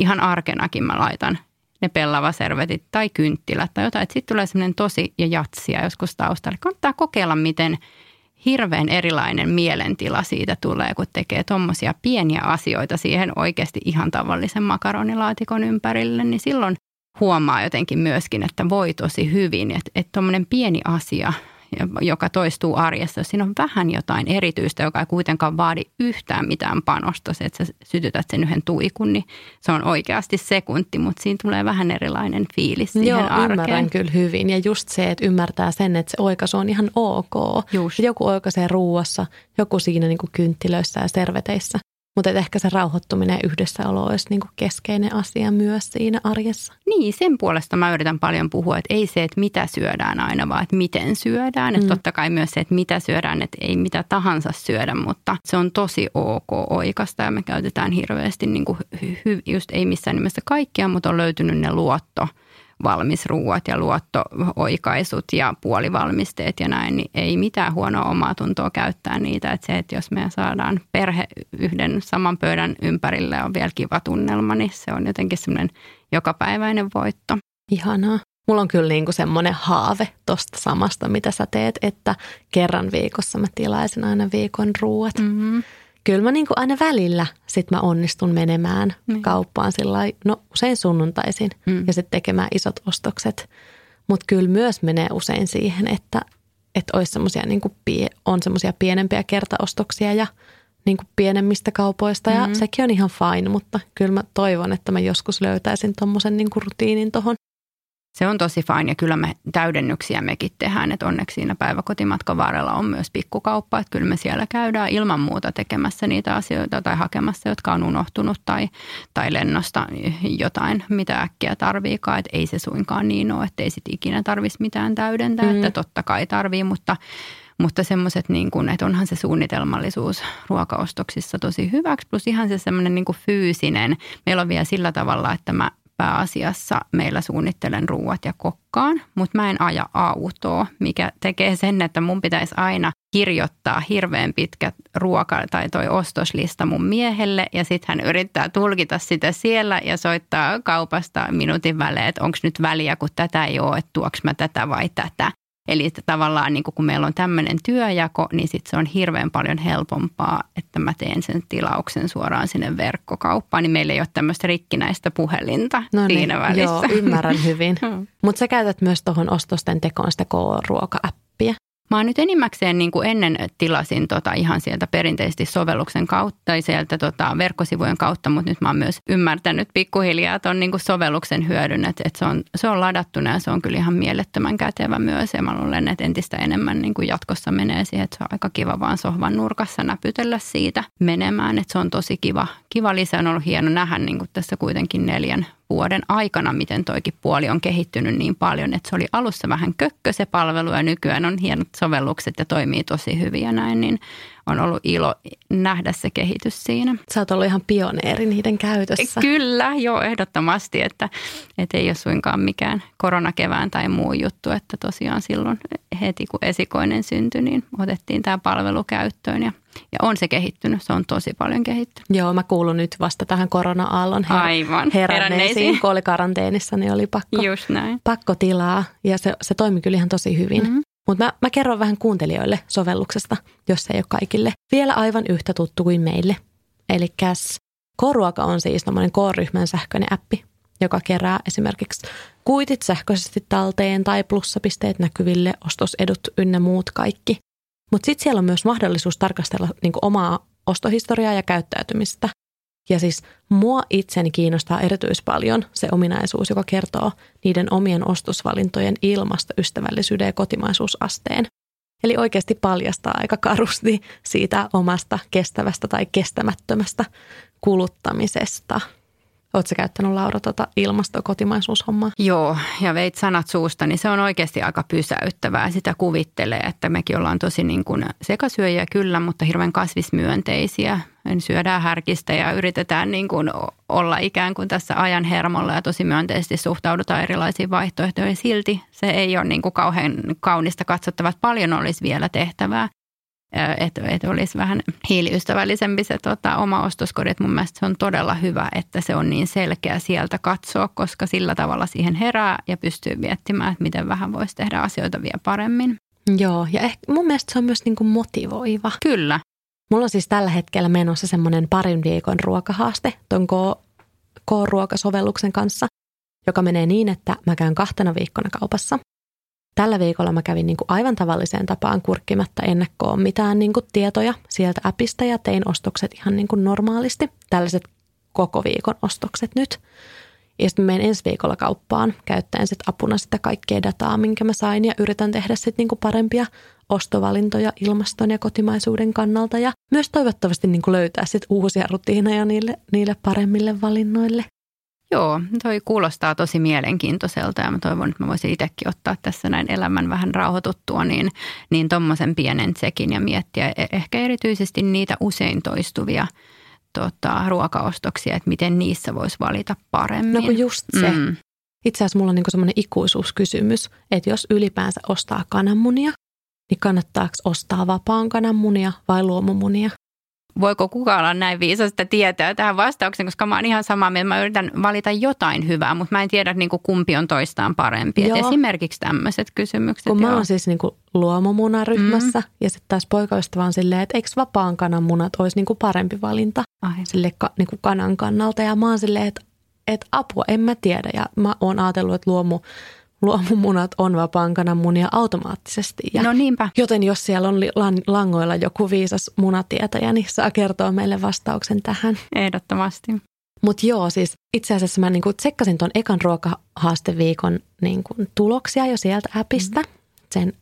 ihan arkenakin mä laitan ne pellavaservetit tai kynttilät tai jotain. Sitten tulee semmoinen tosi ja jatsia joskus taustalle. Kannattaa kokeilla, miten hirveän erilainen mielentila siitä tulee, kun tekee tuommoisia pieniä asioita siihen oikeasti ihan tavallisen makaronilaatikon ympärille, niin silloin huomaa jotenkin myöskin, että voi tosi hyvin. Että tuommoinen pieni asia, joka toistuu arjessa, jos siinä on vähän jotain erityistä, joka ei kuitenkaan vaadi yhtään mitään panosta, se, että sä sytytät sen yhden tuikun, niin se on oikeasti sekunti, mutta siinä tulee vähän erilainen fiilis siihen Joo, arkeen. ymmärrän kyllä hyvin. Ja just se, että ymmärtää sen, että se oikaisu on ihan ok. Just. Joku oikaisee ruuassa, joku siinä niin kuin kynttilöissä ja serveteissä. Mutta ehkä se rauhoittuminen ja yhdessäolo olisi niin kuin keskeinen asia myös siinä arjessa. Niin, sen puolesta mä yritän paljon puhua, että ei se, että mitä syödään aina, vaan että miten syödään. Että Mm. totta kai myös se, että mitä syödään, että ei mitä tahansa syödä, mutta se on tosi ok oikasta ja me käytetään hirveästi niin kuin hy- just ei missään nimessä kaikkea, mutta on löytynyt ne luotto valmisruuat ja luotto-oikaisut ja puolivalmisteet ja näin, niin ei mitään huonoa omaa tuntoa käyttää niitä. Että se, että jos me saadaan perhe yhden saman pöydän ympärille on vielä kiva tunnelma, niin se on jotenkin semmoinen jokapäiväinen voitto. Ihanaa. Mulla on kyllä niin kuin semmoinen haave tosta samasta, mitä sä teet, että kerran viikossa mä tilaisin aina viikon ruuat. Mm. Mm-hmm. Kyllä mä niin kuin aina välillä sit mä onnistun menemään Niin. kauppaan sillä no usein sunnuntaisin Mm. ja sitten tekemään isot ostokset. Mutta kyllä myös menee usein siihen, että, että olisi semmosia niin kuin pie, on semmoisia pienempiä kertaostoksia ja niin kuin pienemmistä kaupoista ja mm-hmm. sekin on ihan fine, mutta kyllä mä toivon, että mä joskus löytäisin tuommoisen niin rutiinin tuohon se on tosi fine ja kyllä me täydennyksiä mekin tehdään, että onneksi siinä päiväkotimatkan varrella on myös pikkukauppa, että kyllä me siellä käydään ilman muuta tekemässä niitä asioita tai hakemassa, jotka on unohtunut tai, tai lennosta jotain, mitä äkkiä tarviikaan, että ei se suinkaan niin ole, että ei sitten ikinä tarvitsisi mitään täydentää, mm. että totta kai tarvii, mutta mutta semmoiset, niin kuin, että onhan se suunnitelmallisuus ruokaostoksissa tosi hyväksi, plus ihan se semmoinen niin fyysinen. Meillä on vielä sillä tavalla, että mä pääasiassa meillä suunnittelen ruuat ja kokkaan, mutta mä en aja autoa, mikä tekee sen, että mun pitäisi aina kirjoittaa hirveän pitkä ruoka- tai toi ostoslista mun miehelle ja sitten hän yrittää tulkita sitä siellä ja soittaa kaupasta minuutin välein, että onko nyt väliä, kun tätä ei ole, että tuoks mä tätä vai tätä. Eli että tavallaan niin kun meillä on tämmöinen työjako, niin sitten se on hirveän paljon helpompaa, että mä teen sen tilauksen suoraan sinne verkkokauppaan, niin meillä ei ole tämmöistä rikkinäistä puhelinta no niin, siinä välissä. Joo, ymmärrän hyvin. Mutta sä käytät myös tuohon ostosten tekoon sitä K-ruoka-appia. Mä nyt enimmäkseen niin kuin ennen tilasin tota ihan sieltä perinteisesti sovelluksen kautta tai sieltä tota verkkosivujen kautta, mutta nyt mä oon myös ymmärtänyt pikkuhiljaa tuon niin kuin sovelluksen hyödyn, että, että se, on, se on ladattuna ja se on kyllä ihan mielettömän kätevä myös ja mä luulen, että entistä enemmän niin kuin jatkossa menee siihen, että se on aika kiva vaan sohvan nurkassa näpytellä siitä menemään, että se on tosi kiva, kiva lisä. On ollut hieno nähdä niin kuin tässä kuitenkin neljän vuoden aikana, miten toikin puoli on kehittynyt niin paljon, että se oli alussa vähän kökkö se palvelu ja nykyään on hienot sovellukset ja toimii tosi hyvin ja näin, niin on ollut ilo nähdä se kehitys siinä. Sä oot ollut ihan pioneeri niiden käytössä. Kyllä, joo, ehdottomasti, että, että ei ole suinkaan mikään koronakevään tai muu juttu, että tosiaan silloin heti kun esikoinen syntyi, niin otettiin tämä palvelu käyttöön ja ja on se kehittynyt, se on tosi paljon kehittynyt. Joo, mä kuulun nyt vasta tähän korona-aallon her- Aivan. heränneisiin. Kun oli karanteenissa, niin oli pakko, Just näin. pakko tilaa ja se, se toimi kyllä ihan tosi hyvin. Mm-hmm. Mutta mä, mä kerron vähän kuuntelijoille sovelluksesta, jos ei ole kaikille vielä aivan yhtä tuttu kuin meille. Eli K-ruoka on siis K-ryhmän sähköinen appi, joka kerää esimerkiksi kuitit sähköisesti talteen tai plussapisteet näkyville, ostosedut ynnä muut kaikki. Mutta sitten siellä on myös mahdollisuus tarkastella niinku omaa ostohistoriaa ja käyttäytymistä. Ja siis mua itseni kiinnostaa erityispaljon se ominaisuus, joka kertoo niiden omien ostosvalintojen ilmastoystävällisyyden ja kotimaisuusasteen. Eli oikeasti paljastaa aika karusti siitä omasta kestävästä tai kestämättömästä kuluttamisesta. Oletko käyttänyt Laura tuota ilmastokotimaisuushommaa? Joo, ja veit sanat suusta, niin se on oikeasti aika pysäyttävää. Sitä kuvittelee, että mekin ollaan tosi niin kuin sekasyöjiä kyllä, mutta hirveän kasvismyönteisiä. Syödään härkistä ja yritetään niin kuin olla ikään kuin tässä ajan hermolla ja tosi myönteisesti suhtaudutaan erilaisiin vaihtoehtoihin. Silti se ei ole niin kuin kauhean kaunista katsottavaa, paljon olisi vielä tehtävää että et olisi vähän hiiliystävällisempi se tota, oma ostoskori. mun mielestä se on todella hyvä, että se on niin selkeä sieltä katsoa, koska sillä tavalla siihen herää ja pystyy miettimään, että miten vähän voisi tehdä asioita vielä paremmin. Joo, ja ehkä mun mielestä se on myös niin kuin motivoiva. Kyllä. Mulla on siis tällä hetkellä menossa semmoinen parin viikon ruokahaaste ton K-ruokasovelluksen kanssa, joka menee niin, että mä käyn kahtena viikkona kaupassa Tällä viikolla mä kävin niin kuin aivan tavalliseen tapaan kurkkimatta ennakkoon mitään niin kuin tietoja sieltä appista ja tein ostokset ihan niin kuin normaalisti. Tällaiset koko viikon ostokset nyt. Ja sitten menen ensi viikolla kauppaan käyttäen sit apuna sitä kaikkea dataa, minkä mä sain ja yritän tehdä sitten niinku parempia ostovalintoja ilmaston ja kotimaisuuden kannalta ja myös toivottavasti niinku löytää sit uusia rutiineja niille, niille paremmille valinnoille. Joo, toi kuulostaa tosi mielenkiintoiselta ja mä toivon, että mä voisin itsekin ottaa tässä näin elämän vähän rauhoituttua, niin, niin tommosen pienen tsekin ja miettiä e- ehkä erityisesti niitä usein toistuvia tota, ruokaostoksia, että miten niissä voisi valita paremmin. No kun just se. Mm. Itse asiassa mulla on niinku semmoinen ikuisuuskysymys, että jos ylipäänsä ostaa kananmunia, niin kannattaako ostaa vapaan kananmunia vai luomumunia? Voiko kukaan olla näin viisas, että tietää tähän vastauksen, koska mä oon ihan samaa mieltä. Mä yritän valita jotain hyvää, mutta mä en tiedä niin kuin kumpi on toistaan parempi. Et esimerkiksi tämmöiset kysymykset. Kun mä oon siis niin kuin luomumunaryhmässä mm. ja sitten taas poikaystävä on silleen, että eikö vapaan kanan munat olisi niin kuin parempi valinta Ai. sille ka, niin kuin kanan kannalta. Ja mä oon silleen, että, että apua, en mä tiedä. Ja mä oon ajatellut, että luomu luomumunat on vapaan munia automaattisesti. Ja no niinpä. Joten jos siellä on langoilla joku viisas munatietäjä, niin saa kertoa meille vastauksen tähän. Ehdottomasti. Mutta joo, siis itse asiassa mä niinku tsekkasin tuon ekan ruokahaasteviikon niinku tuloksia jo sieltä appista mm. sen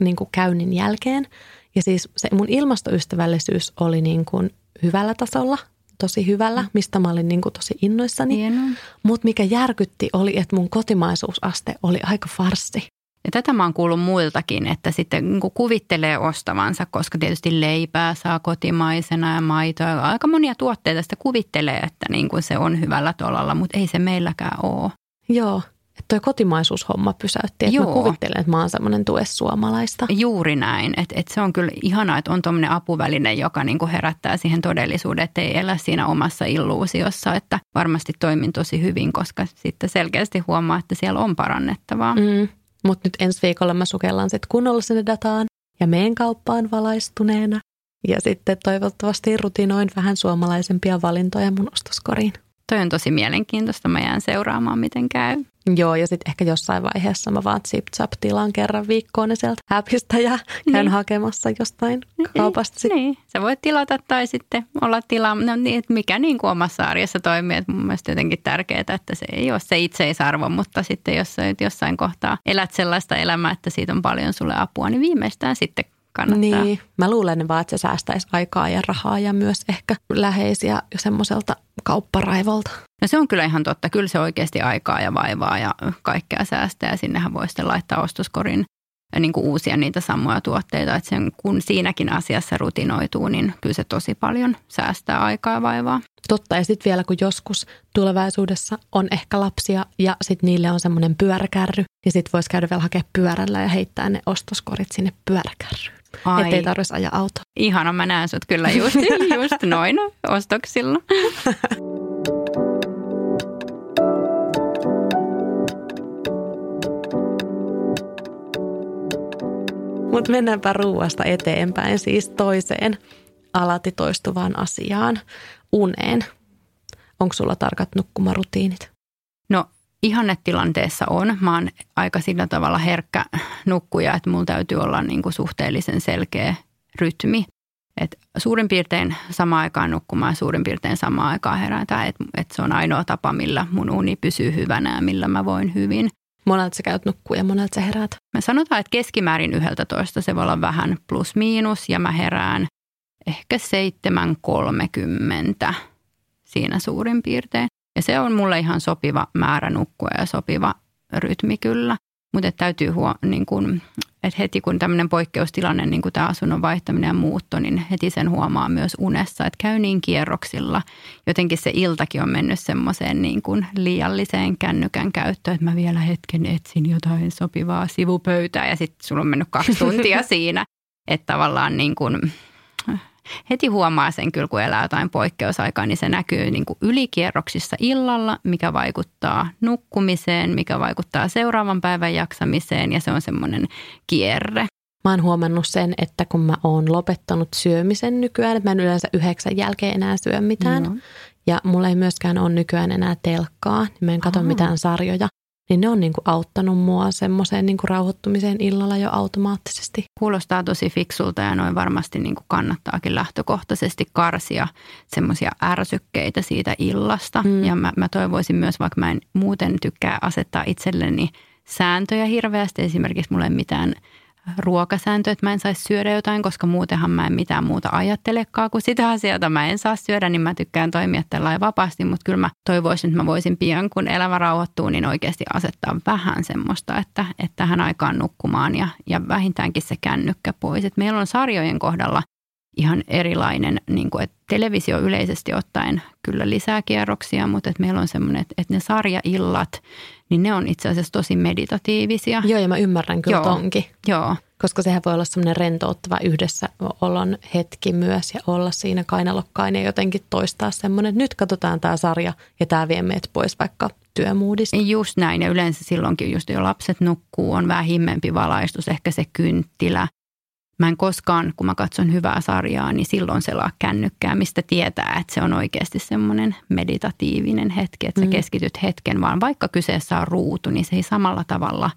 niinku käynnin jälkeen. Ja siis se mun ilmastoystävällisyys oli niinku hyvällä tasolla, tosi hyvällä, mm. mistä mä olin niinku tosi innoissani. Mutta mikä järkytti oli, että mun kotimaisuusaste oli aika farssi. Ja tätä mä oon kuullut muiltakin, että sitten niin kuvittelee ostavansa, koska tietysti leipää saa kotimaisena ja maitoa. Aika monia tuotteita sitä kuvittelee, että niin kuin se on hyvällä tolalla, mutta ei se meilläkään ole. Joo, että toi kotimaisuushomma pysäytti. Että Joo. mä kuvittelen, että mä oon semmoinen tue suomalaista. Juuri näin. Että et se on kyllä ihanaa, että on tuommoinen apuväline, joka niin kuin herättää siihen todellisuuden, että ei elä siinä omassa illuusiossa. Että varmasti toimin tosi hyvin, koska sitten selkeästi huomaa, että siellä on parannettavaa. Mm. Mutta nyt ensi viikolla mä sukellan sitten kunnolla sinne dataan ja meen kauppaan valaistuneena. Ja sitten toivottavasti rutinoin vähän suomalaisempia valintoja mun ostoskoriin. Toi on tosi mielenkiintoista. Mä jään seuraamaan, miten käy. Joo, ja sitten ehkä jossain vaiheessa mä vaan zip zap tilaan kerran viikkoon ne sieltä appista ja käyn niin. hakemassa jostain niin, kaupasta. Sit. Niin, sä voit tilata tai sitten olla tilaa, no niin, että mikä niin kuin omassa arjessa toimii. Että mun mielestä jotenkin tärkeää, että se ei ole se itseisarvo, mutta sitten jos sä jossain kohtaa elät sellaista elämää, että siitä on paljon sulle apua, niin viimeistään sitten kannattaa. Niin, mä luulen vaan, että se säästäisi aikaa ja rahaa ja myös ehkä läheisiä semmoiselta kaupparaivolta. No se on kyllä ihan totta. Kyllä se oikeasti aikaa ja vaivaa ja kaikkea säästää. Sinnehän voi sitten laittaa ostoskorin niin kuin uusia niitä samoja tuotteita. Että sen, kun siinäkin asiassa rutinoituu, niin kyllä se tosi paljon säästää aikaa ja vaivaa. Totta, ja sitten vielä kun joskus tulevaisuudessa on ehkä lapsia ja sitten niille on semmoinen pyöräkärry, niin sitten voisi käydä vielä hakea pyörällä ja heittää ne ostoskorit sinne pyöräkärryyn. Ai. Ettei tarvitsisi ajaa auto. Ihana, mä näen sut kyllä just, just noin ostoksilla. Mutta mennäänpä ruuasta eteenpäin, siis toiseen alati toistuvaan asiaan, uneen. Onko sulla tarkat nukkumarutiinit? Ihannetilanteessa on. Mä oon aika sillä tavalla herkkä nukkuja, että mulla täytyy olla niin kuin suhteellisen selkeä rytmi. Et suurin piirtein sama aikaan nukkumaan ja suurin piirtein sama aikaan herätään. Että et se on ainoa tapa, millä mun uni pysyy hyvänä ja millä mä voin hyvin. Monelta sä käyt nukkua ja monelta sä heräät? Me sanotaan, että keskimäärin yhdeltä toista se voi olla vähän plus miinus ja mä herään ehkä 7.30 siinä suurin piirtein. Ja se on mulle ihan sopiva määrä nukkua ja sopiva rytmi kyllä. Mutta täytyy huo, niin kun, että heti kun tämmöinen poikkeustilanne, niin kuin tämä asunnon vaihtaminen ja muutto, niin heti sen huomaa myös unessa, että käy niin kierroksilla. Jotenkin se iltakin on mennyt semmoiseen niin kuin liialliseen kännykän käyttöön, että mä vielä hetken etsin jotain sopivaa sivupöytää ja sitten sulla on mennyt kaksi tuntia siinä. Että tavallaan niin kuin, heti huomaa sen kyllä, kun elää jotain poikkeusaikaa, niin se näkyy niin kuin ylikierroksissa illalla, mikä vaikuttaa nukkumiseen, mikä vaikuttaa seuraavan päivän jaksamiseen ja se on semmoinen kierre. Mä oon huomannut sen, että kun mä oon lopettanut syömisen nykyään, että mä en yleensä yhdeksän jälkeen enää syö mitään. No. Ja mulla ei myöskään ole nykyään enää telkkaa, niin mä en katso Aha. mitään sarjoja niin ne on niin kuin auttanut mua semmoiseen niin kuin rauhoittumiseen illalla jo automaattisesti. Kuulostaa tosi fiksulta ja noin varmasti niin kuin kannattaakin lähtökohtaisesti karsia semmoisia ärsykkeitä siitä illasta. Mm. Ja mä, mä toivoisin myös, vaikka mä en muuten tykkää asettaa itselleni sääntöjä hirveästi, esimerkiksi mulle ei mitään – ruokasääntö, että mä en saisi syödä jotain, koska muutenhan mä en mitään muuta ajattelekaan kuin sitä asiaa, jota mä en saa syödä, niin mä tykkään toimia tällä vapaasti, mutta kyllä mä toivoisin, että mä voisin pian, kun elämä rauhoittuu, niin oikeasti asettaa vähän semmoista, että, että tähän aikaan nukkumaan ja, ja vähintäänkin se kännykkä pois. Et meillä on sarjojen kohdalla ihan erilainen, niin kuin, että televisio yleisesti ottaen kyllä lisää kierroksia, mutta että meillä on semmoinen, että, että ne sarjaillat, niin ne on itse asiassa tosi meditatiivisia. Joo, ja mä ymmärrän kyllä Joo. tonkin. Joo. Koska sehän voi olla semmoinen rentouttava yhdessäolon hetki myös ja olla siinä kainalokkain ja jotenkin toistaa semmoinen, että nyt katsotaan tämä sarja ja tämä vie meidät pois vaikka työmuudista. Just näin ja yleensä silloinkin just jo lapset nukkuu, on vähän himmempi valaistus, ehkä se kynttilä Mä en koskaan, kun mä katson hyvää sarjaa, niin silloin selaa kännykkää, mistä tietää, että se on oikeasti semmoinen meditatiivinen hetki, että sä mm. keskityt hetken, vaan vaikka kyseessä on ruutu, niin se ei samalla tavalla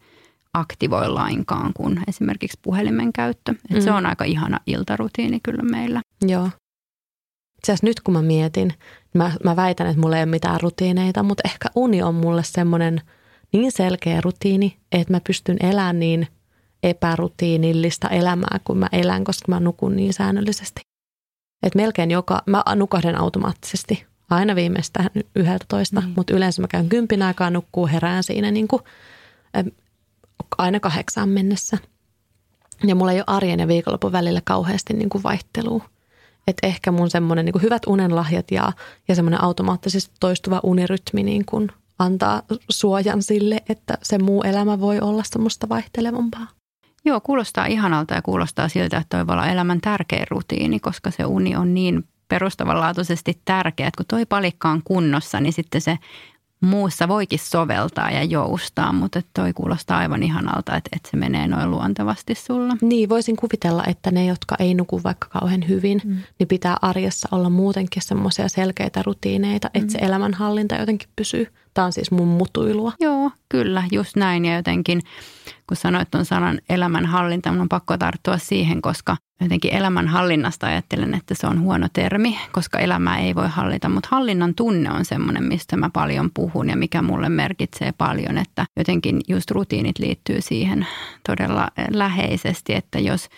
aktivoi lainkaan kuin esimerkiksi puhelimen käyttö. Et mm. Se on aika ihana iltarutiini kyllä meillä. Joo. Itse nyt kun mä mietin, mä, mä väitän, että mulla ei ole mitään rutiineita, mutta ehkä uni on mulle semmoinen niin selkeä rutiini, että mä pystyn elämään niin – epärutiinillista elämää, kun mä elän, koska mä nukun niin säännöllisesti. Et melkein joka, mä nukahden automaattisesti aina viimeistään yhdeltä toista, mm. mutta yleensä mä käyn kympin aikaa nukkuu, herään siinä niin kuin, aina kahdeksaan mennessä. Ja mulla ei ole arjen ja viikonlopun välillä kauheasti niin kuin vaihtelua. Että ehkä mun semmoinen niin hyvät unenlahjat ja, ja semmoinen automaattisesti toistuva unirytmi niin kuin antaa suojan sille, että se muu elämä voi olla semmoista vaihtelevampaa. Joo, kuulostaa ihanalta ja kuulostaa siltä, että toi voi olla elämän tärkein rutiini, koska se uni on niin perustavanlaatuisesti tärkeä, että kun toi palikka on kunnossa, niin sitten se muussa voikin soveltaa ja joustaa, mutta toi kuulostaa aivan ihanalta, että, että se menee noin luontevasti sulla. Niin, voisin kuvitella, että ne, jotka ei nuku vaikka kauhean hyvin, mm. niin pitää arjessa olla muutenkin semmoisia selkeitä rutiineita, että mm. se elämänhallinta jotenkin pysyy. Tämä on siis mun mutuilua. Joo, kyllä, just näin ja jotenkin kun sanoit tuon sanan elämänhallinta, minun on pakko tarttua siihen, koska jotenkin elämänhallinnasta ajattelen, että se on huono termi, koska elämää ei voi hallita, mutta hallinnan tunne on semmoinen, mistä mä paljon puhun ja mikä mulle merkitsee paljon, että jotenkin just rutiinit liittyy siihen todella läheisesti, että jos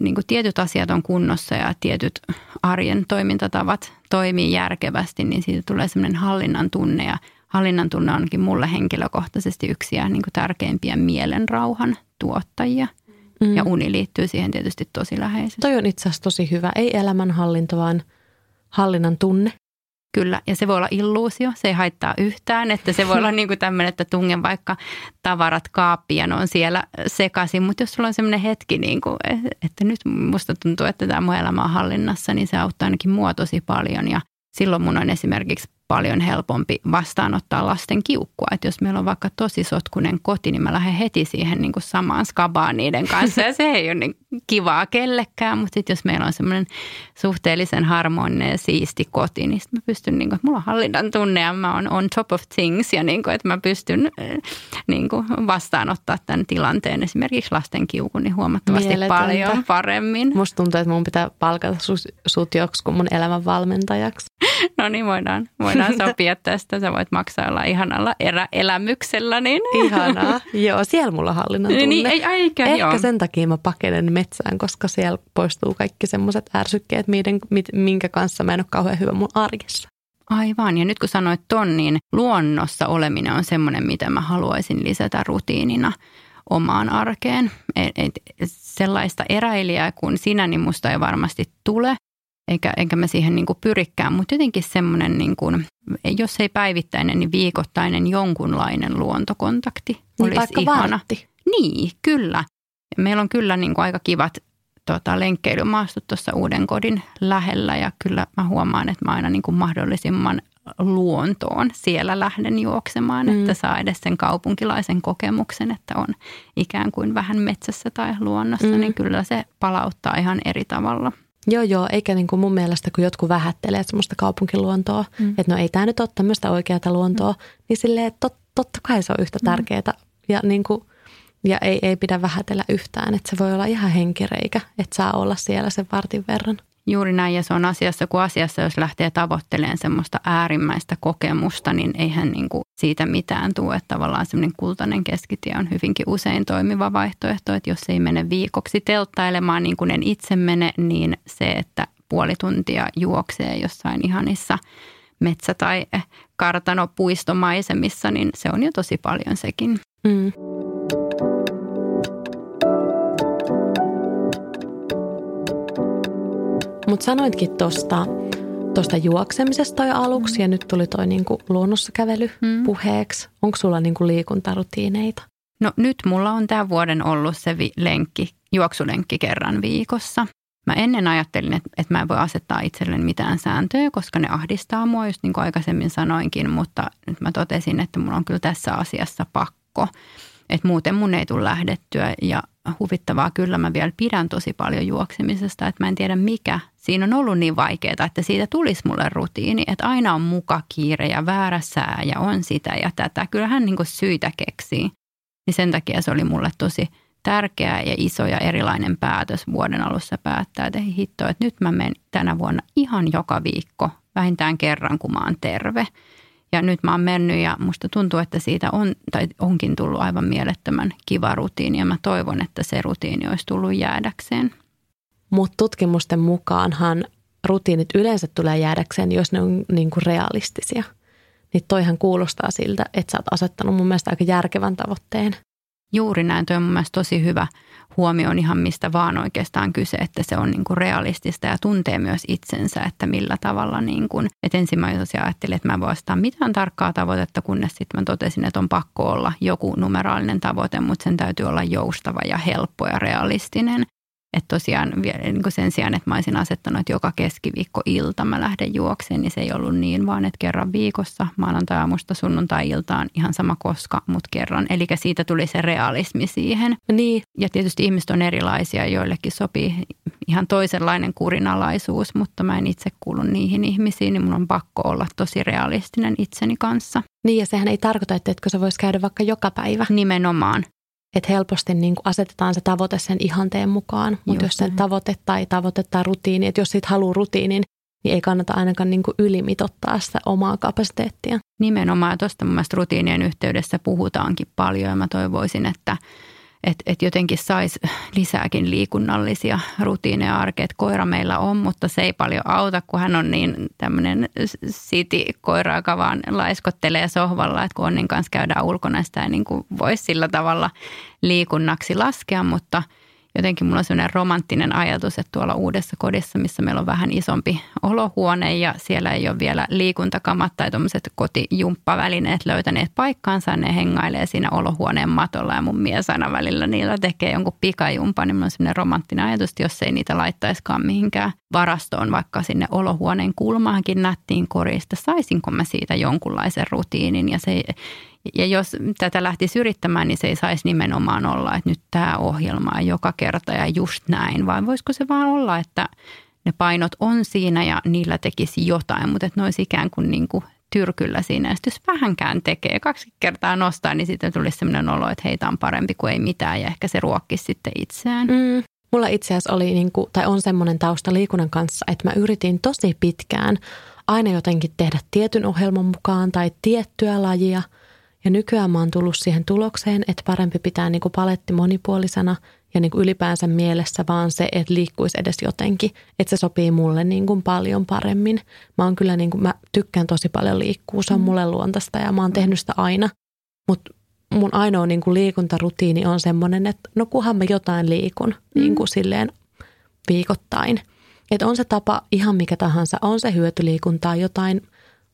niin kuin tietyt asiat on kunnossa ja tietyt arjen toimintatavat toimii järkevästi, niin siitä tulee semmoinen hallinnan tunne ja hallinnan tunne onkin mulle henkilökohtaisesti yksi ja niin kuin tärkeimpiä mielenrauhan tuottajia. Mm. Ja uni liittyy siihen tietysti tosi läheisesti. Toi on itse asiassa tosi hyvä. Ei elämänhallinta, vaan hallinnan tunne. Kyllä, ja se voi olla illuusio, se ei haittaa yhtään, että se voi olla niin kuin tämmöinen, että tungen vaikka tavarat kaappiin ja ne on siellä sekaisin, mutta jos sulla on semmoinen hetki, niin kuin, että nyt musta tuntuu, että tämä mun elämä on hallinnassa, niin se auttaa ainakin mua tosi paljon ja silloin mun on esimerkiksi paljon helpompi vastaanottaa lasten kiukkua. Että jos meillä on vaikka tosi sotkunen koti, niin mä lähden heti siihen niin kuin samaan skabaan niiden kanssa. Ja se ei ole niin kivaa kellekään, mutta sitten jos meillä on semmoinen suhteellisen harmoninen ja siisti koti, niin sitten mä pystyn, niin kuin, että mulla on hallinnan tunne ja mä oon on top of things ja niin kuin, että mä pystyn eh, niin kuin vastaanottaa tämän tilanteen esimerkiksi lasten kiukun niin huomattavasti Mieletöntä. paljon paremmin. Musta tuntuu, että mun pitää palkata sut joksikin mun elämän valmentajaksi. No niin, voidaan, voidaan sopia tästä. Sä voit maksailla ihanalla erä, elämyksellä. Niin. Ihanaa. Joo, siellä mulla hallinnan tunne. Niin, ei, eikä, Ehkä joo. sen takia mä pakenen metsään, koska siellä poistuu kaikki semmoiset ärsykkeet, minkä kanssa mä en ole kauhean hyvä mun arjessa. Aivan. Ja nyt kun sanoit ton, niin luonnossa oleminen on semmoinen, mitä mä haluaisin lisätä rutiinina omaan arkeen. Et, et, sellaista eräilijää kuin sinä, niin musta ei varmasti tule eikä, enkä mä siihen niin kuin pyrikään, mutta jotenkin semmoinen, niin kuin, jos ei päivittäinen, niin viikoittainen jonkunlainen luontokontakti niin olisi vaikka ihana. Vartti. Niin, kyllä. Meillä on kyllä niin kuin aika kivat tota, lenkkeilymaastut tuossa uuden kodin lähellä ja kyllä mä huomaan, että mä aina niin kuin mahdollisimman luontoon siellä lähden juoksemaan, mm. että saa edes sen kaupunkilaisen kokemuksen, että on ikään kuin vähän metsässä tai luonnossa, mm. niin kyllä se palauttaa ihan eri tavalla. Joo, joo, eikä niin kuin mun mielestä, kun jotkut vähättelee semmoista kaupunkiluontoa, mm. että no ei tämä nyt ole tämmöistä oikeaa luontoa, mm. niin silleen tot, totta kai se on yhtä mm. tärkeää ja, niin kuin, ja ei, ei pidä vähätellä yhtään, että se voi olla ihan henkireikä, että saa olla siellä sen vartin verran. Juuri näin, ja se on asiassa kuin asiassa, jos lähtee tavoittelemaan semmoista äärimmäistä kokemusta, niin eihän niin kuin siitä mitään tule. Että tavallaan semmoinen kultainen keskitie on hyvinkin usein toimiva vaihtoehto, että jos ei mene viikoksi telttailemaan niin kuin en itse mene, niin se, että puoli tuntia juoksee jossain ihanissa metsä- tai kartanopuistomaisemissa, niin se on jo tosi paljon sekin. Mm. Mutta sanoitkin tuosta tosta juoksemisesta jo aluksi ja nyt tuli toi niinku luonnossa kävely hmm. puheeksi. Onko sulla niinku liikuntarutiineita? No nyt mulla on tämän vuoden ollut se vi- lenkki, juoksulenkki kerran viikossa. Mä ennen ajattelin, että, että mä en voi asettaa itselleni mitään sääntöjä, koska ne ahdistaa mua, just niin kuin aikaisemmin sanoinkin, mutta nyt mä totesin, että mulla on kyllä tässä asiassa pakko. Että muuten mun ei tule lähdettyä ja huvittavaa kyllä mä vielä pidän tosi paljon juoksemisesta, että mä en tiedä mikä. Siinä on ollut niin vaikeaa, että siitä tulisi mulle rutiini, että aina on muka kiire ja väärä sää ja on sitä ja tätä. Kyllähän niin syitä keksii. Niin sen takia se oli mulle tosi tärkeä ja iso ja erilainen päätös vuoden alussa päättää, että hitto, että nyt mä menen tänä vuonna ihan joka viikko, vähintään kerran, kun mä oon terve. Ja nyt mä oon mennyt ja musta tuntuu, että siitä on, tai onkin tullut aivan mielettömän kiva rutiini ja mä toivon, että se rutiini olisi tullut jäädäkseen. Mutta tutkimusten mukaanhan rutiinit yleensä tulee jäädäkseen, jos ne on niin kuin realistisia. Niin toihan kuulostaa siltä, että sä oot asettanut mun mielestä aika järkevän tavoitteen. Juuri näin, toi on mun mielestä tosi hyvä huomio on ihan mistä vaan oikeastaan kyse, että se on niin kuin realistista ja tuntee myös itsensä, että millä tavalla niin kuin, että ensin mä ajattelin, että mä voin ostaa mitään tarkkaa tavoitetta, kunnes sitten mä totesin, että on pakko olla joku numeraalinen tavoite, mutta sen täytyy olla joustava ja helppo ja realistinen. Että tosiaan niin kuin sen sijaan, että mä olisin asettanut, että joka keskiviikko-ilta mä lähden juokseen, niin se ei ollut niin, vaan että kerran viikossa, maanantai-aamusta sunnuntai-iltaan, ihan sama koska, mutta kerran. Eli siitä tuli se realismi siihen. Niin. Ja tietysti ihmiset on erilaisia, joillekin sopii ihan toisenlainen kurinalaisuus, mutta mä en itse kuulu niihin ihmisiin, niin mun on pakko olla tosi realistinen itseni kanssa. Niin ja sehän ei tarkoita, että etkö sä vois käydä vaikka joka päivä. Nimenomaan. Että helposti niin kuin asetetaan se tavoite sen ihanteen mukaan, mutta jos sen tavoite tai tavoite tai rutiini, että jos siitä haluaa rutiinin, niin ei kannata ainakaan niin kuin ylimitottaa sitä omaa kapasiteettia. Nimenomaan, tuosta mun mielestä rutiinien yhteydessä puhutaankin paljon ja mä toivoisin, että että et jotenkin saisi lisääkin liikunnallisia rutiineja arkeen. Et koira meillä on, mutta se ei paljon auta, kun hän on niin tämmöinen city-koira, joka vaan laiskottelee sohvalla, että kun Onnin kanssa käydään ulkona, sitä ei niin voisi sillä tavalla liikunnaksi laskea, mutta – jotenkin mulla on sellainen romanttinen ajatus, että tuolla uudessa kodissa, missä meillä on vähän isompi olohuone ja siellä ei ole vielä liikuntakamat tai tuommoiset kotijumppavälineet löytäneet paikkaansa, ne hengailee siinä olohuoneen matolla ja mun mies aina välillä niillä tekee jonkun pikajumpan, niin mulla on sellainen romanttinen ajatus, että jos ei niitä laittaisikaan mihinkään varastoon, vaikka sinne olohuoneen kulmaankin nättiin korista, saisinko mä siitä jonkunlaisen rutiinin ja se ja jos tätä lähtisi yrittämään, niin se ei saisi nimenomaan olla, että nyt tämä ohjelma on joka kerta ja just näin, vaan voisiko se vaan olla, että ne painot on siinä ja niillä tekisi jotain, mutta että ne olisi ikään kuin, niin kuin tyrkyllä siinä. Ja jos vähänkään tekee, kaksi kertaa nostaa, niin sitten tulisi sellainen olo, että heitä on parempi kuin ei mitään ja ehkä se ruokkisi sitten itseään. Mm. Mulla itse asiassa oli, niin kuin, tai on semmoinen tausta liikunnan kanssa, että mä yritin tosi pitkään aina jotenkin tehdä tietyn ohjelman mukaan tai tiettyä lajia – ja nykyään mä oon tullut siihen tulokseen, että parempi pitää niin kuin paletti monipuolisena ja niin kuin ylipäänsä mielessä vaan se, että liikkuisi edes jotenkin, että se sopii mulle niin kuin paljon paremmin. Mä oon kyllä, niin kuin, mä tykkään tosi paljon liikkua, se on mm. mulle luontaista ja mä oon tehnyt sitä aina. Mutta mun ainoa niin kuin liikuntarutiini on semmoinen, että no kunhan mä jotain liikun mm. niin kuin silleen viikoittain. Että on se tapa ihan mikä tahansa, on se hyötyliikuntaa, jotain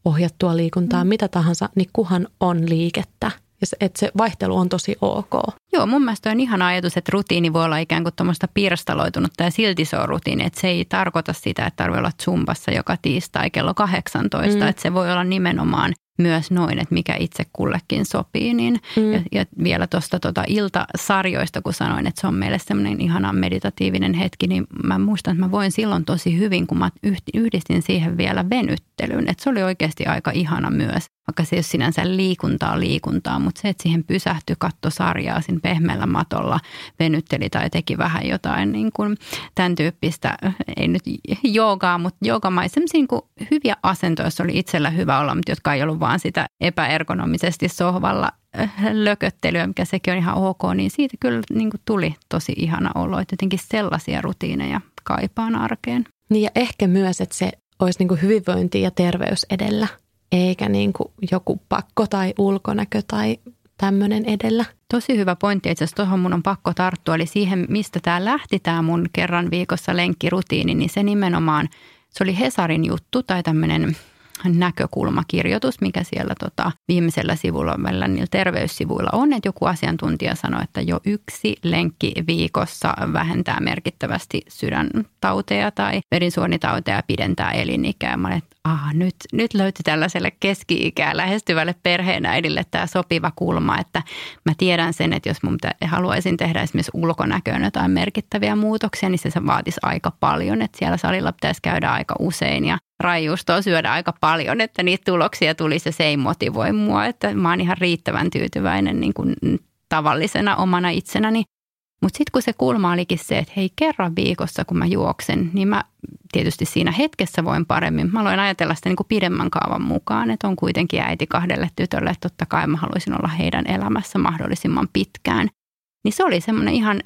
ohjattua liikuntaa, mm. mitä tahansa, niin kuhan on liikettä. Ja se, että se vaihtelu on tosi ok. Joo, mun mielestä on ihan ajatus, että rutiini voi olla ikään kuin tuommoista pirstaloitunutta ja silti se on rutiini. Että se ei tarkoita sitä, että tarvitsee olla zumbassa joka tiistai kello 18. Mm. Että se voi olla nimenomaan myös noin, että mikä itse kullekin sopii. Niin, mm. ja, ja vielä tuosta tota iltasarjoista, kun sanoin, että se on meille semmoinen ihana meditatiivinen hetki, niin mä muistan, että mä voin silloin tosi hyvin, kun mä yhdistin siihen vielä venyttelyn. Että se oli oikeasti aika ihana myös vaikka se ei ole sinänsä liikuntaa liikuntaa, mutta se, että siihen pysähtyi, katto sarjaa siinä pehmeällä matolla, venytteli tai teki vähän jotain niin kuin tämän tyyppistä, ei nyt joogaa, mutta joogamaisia niin kuin hyviä asentoja, joissa oli itsellä hyvä olla, mutta jotka ei ollut vaan sitä epäergonomisesti sohvalla äh, lököttelyä, mikä sekin on ihan ok, niin siitä kyllä niin kuin tuli tosi ihana olo, että jotenkin sellaisia rutiineja kaipaan arkeen. Niin ja ehkä myös, että se olisi niin kuin hyvinvointi ja terveys edellä – eikä niin kuin joku pakko tai ulkonäkö tai tämmöinen edellä. Tosi hyvä pointti, itse asiassa tuohon mun on pakko tarttua, eli siihen, mistä tämä lähti, tämä mun kerran viikossa lenkkirutiini, niin se nimenomaan, se oli Hesarin juttu tai tämmöinen näkökulmakirjoitus, mikä siellä tota, viimeisellä sivulla meillä niillä terveyssivuilla on, että joku asiantuntija sanoi, että jo yksi lenkki viikossa vähentää merkittävästi sydäntauteja tai verisuonitauteja ja pidentää elinikää. Mä olin, että ah, nyt, nyt löytyi tällaiselle keski-ikää lähestyvälle perheenäidille tämä sopiva kulma, että mä tiedän sen, että jos mun haluaisin tehdä esimerkiksi ulkonäköön jotain merkittäviä muutoksia, niin se, se vaatisi aika paljon, että siellä salilla pitäisi käydä aika usein ja raijuustoa syödä aika paljon, että niitä tuloksia tulisi ja se ei motivoi mua, että mä oon ihan riittävän tyytyväinen niin kuin tavallisena omana itsenäni. Mutta sitten kun se kulma olikin se, että hei kerran viikossa kun mä juoksen, niin mä tietysti siinä hetkessä voin paremmin. Mä aloin ajatella sitä niin kuin pidemmän kaavan mukaan, että on kuitenkin äiti kahdelle tytölle, että totta kai mä haluaisin olla heidän elämässä mahdollisimman pitkään. Niin se oli semmoinen ihan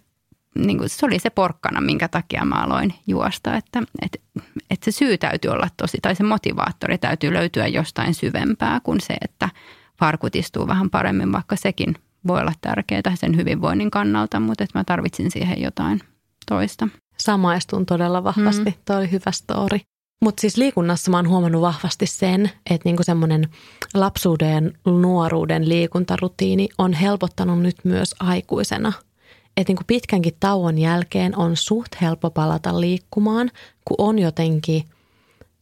niin kuin, se oli se porkkana, minkä takia mä aloin juosta, että, että, että se syy täytyy olla tosi, tai se motivaattori täytyy löytyä jostain syvempää kuin se, että farkut istuu vähän paremmin, vaikka sekin voi olla tärkeää sen hyvinvoinnin kannalta, mutta että mä tarvitsin siihen jotain toista. Samaistun todella vahvasti, mm. tuo oli hyvä story. Mutta siis liikunnassa mä oon huomannut vahvasti sen, että niinku semmoinen lapsuuden, nuoruuden liikuntarutiini on helpottanut nyt myös aikuisena – että niin kuin pitkänkin tauon jälkeen on suht helppo palata liikkumaan, kun on jotenkin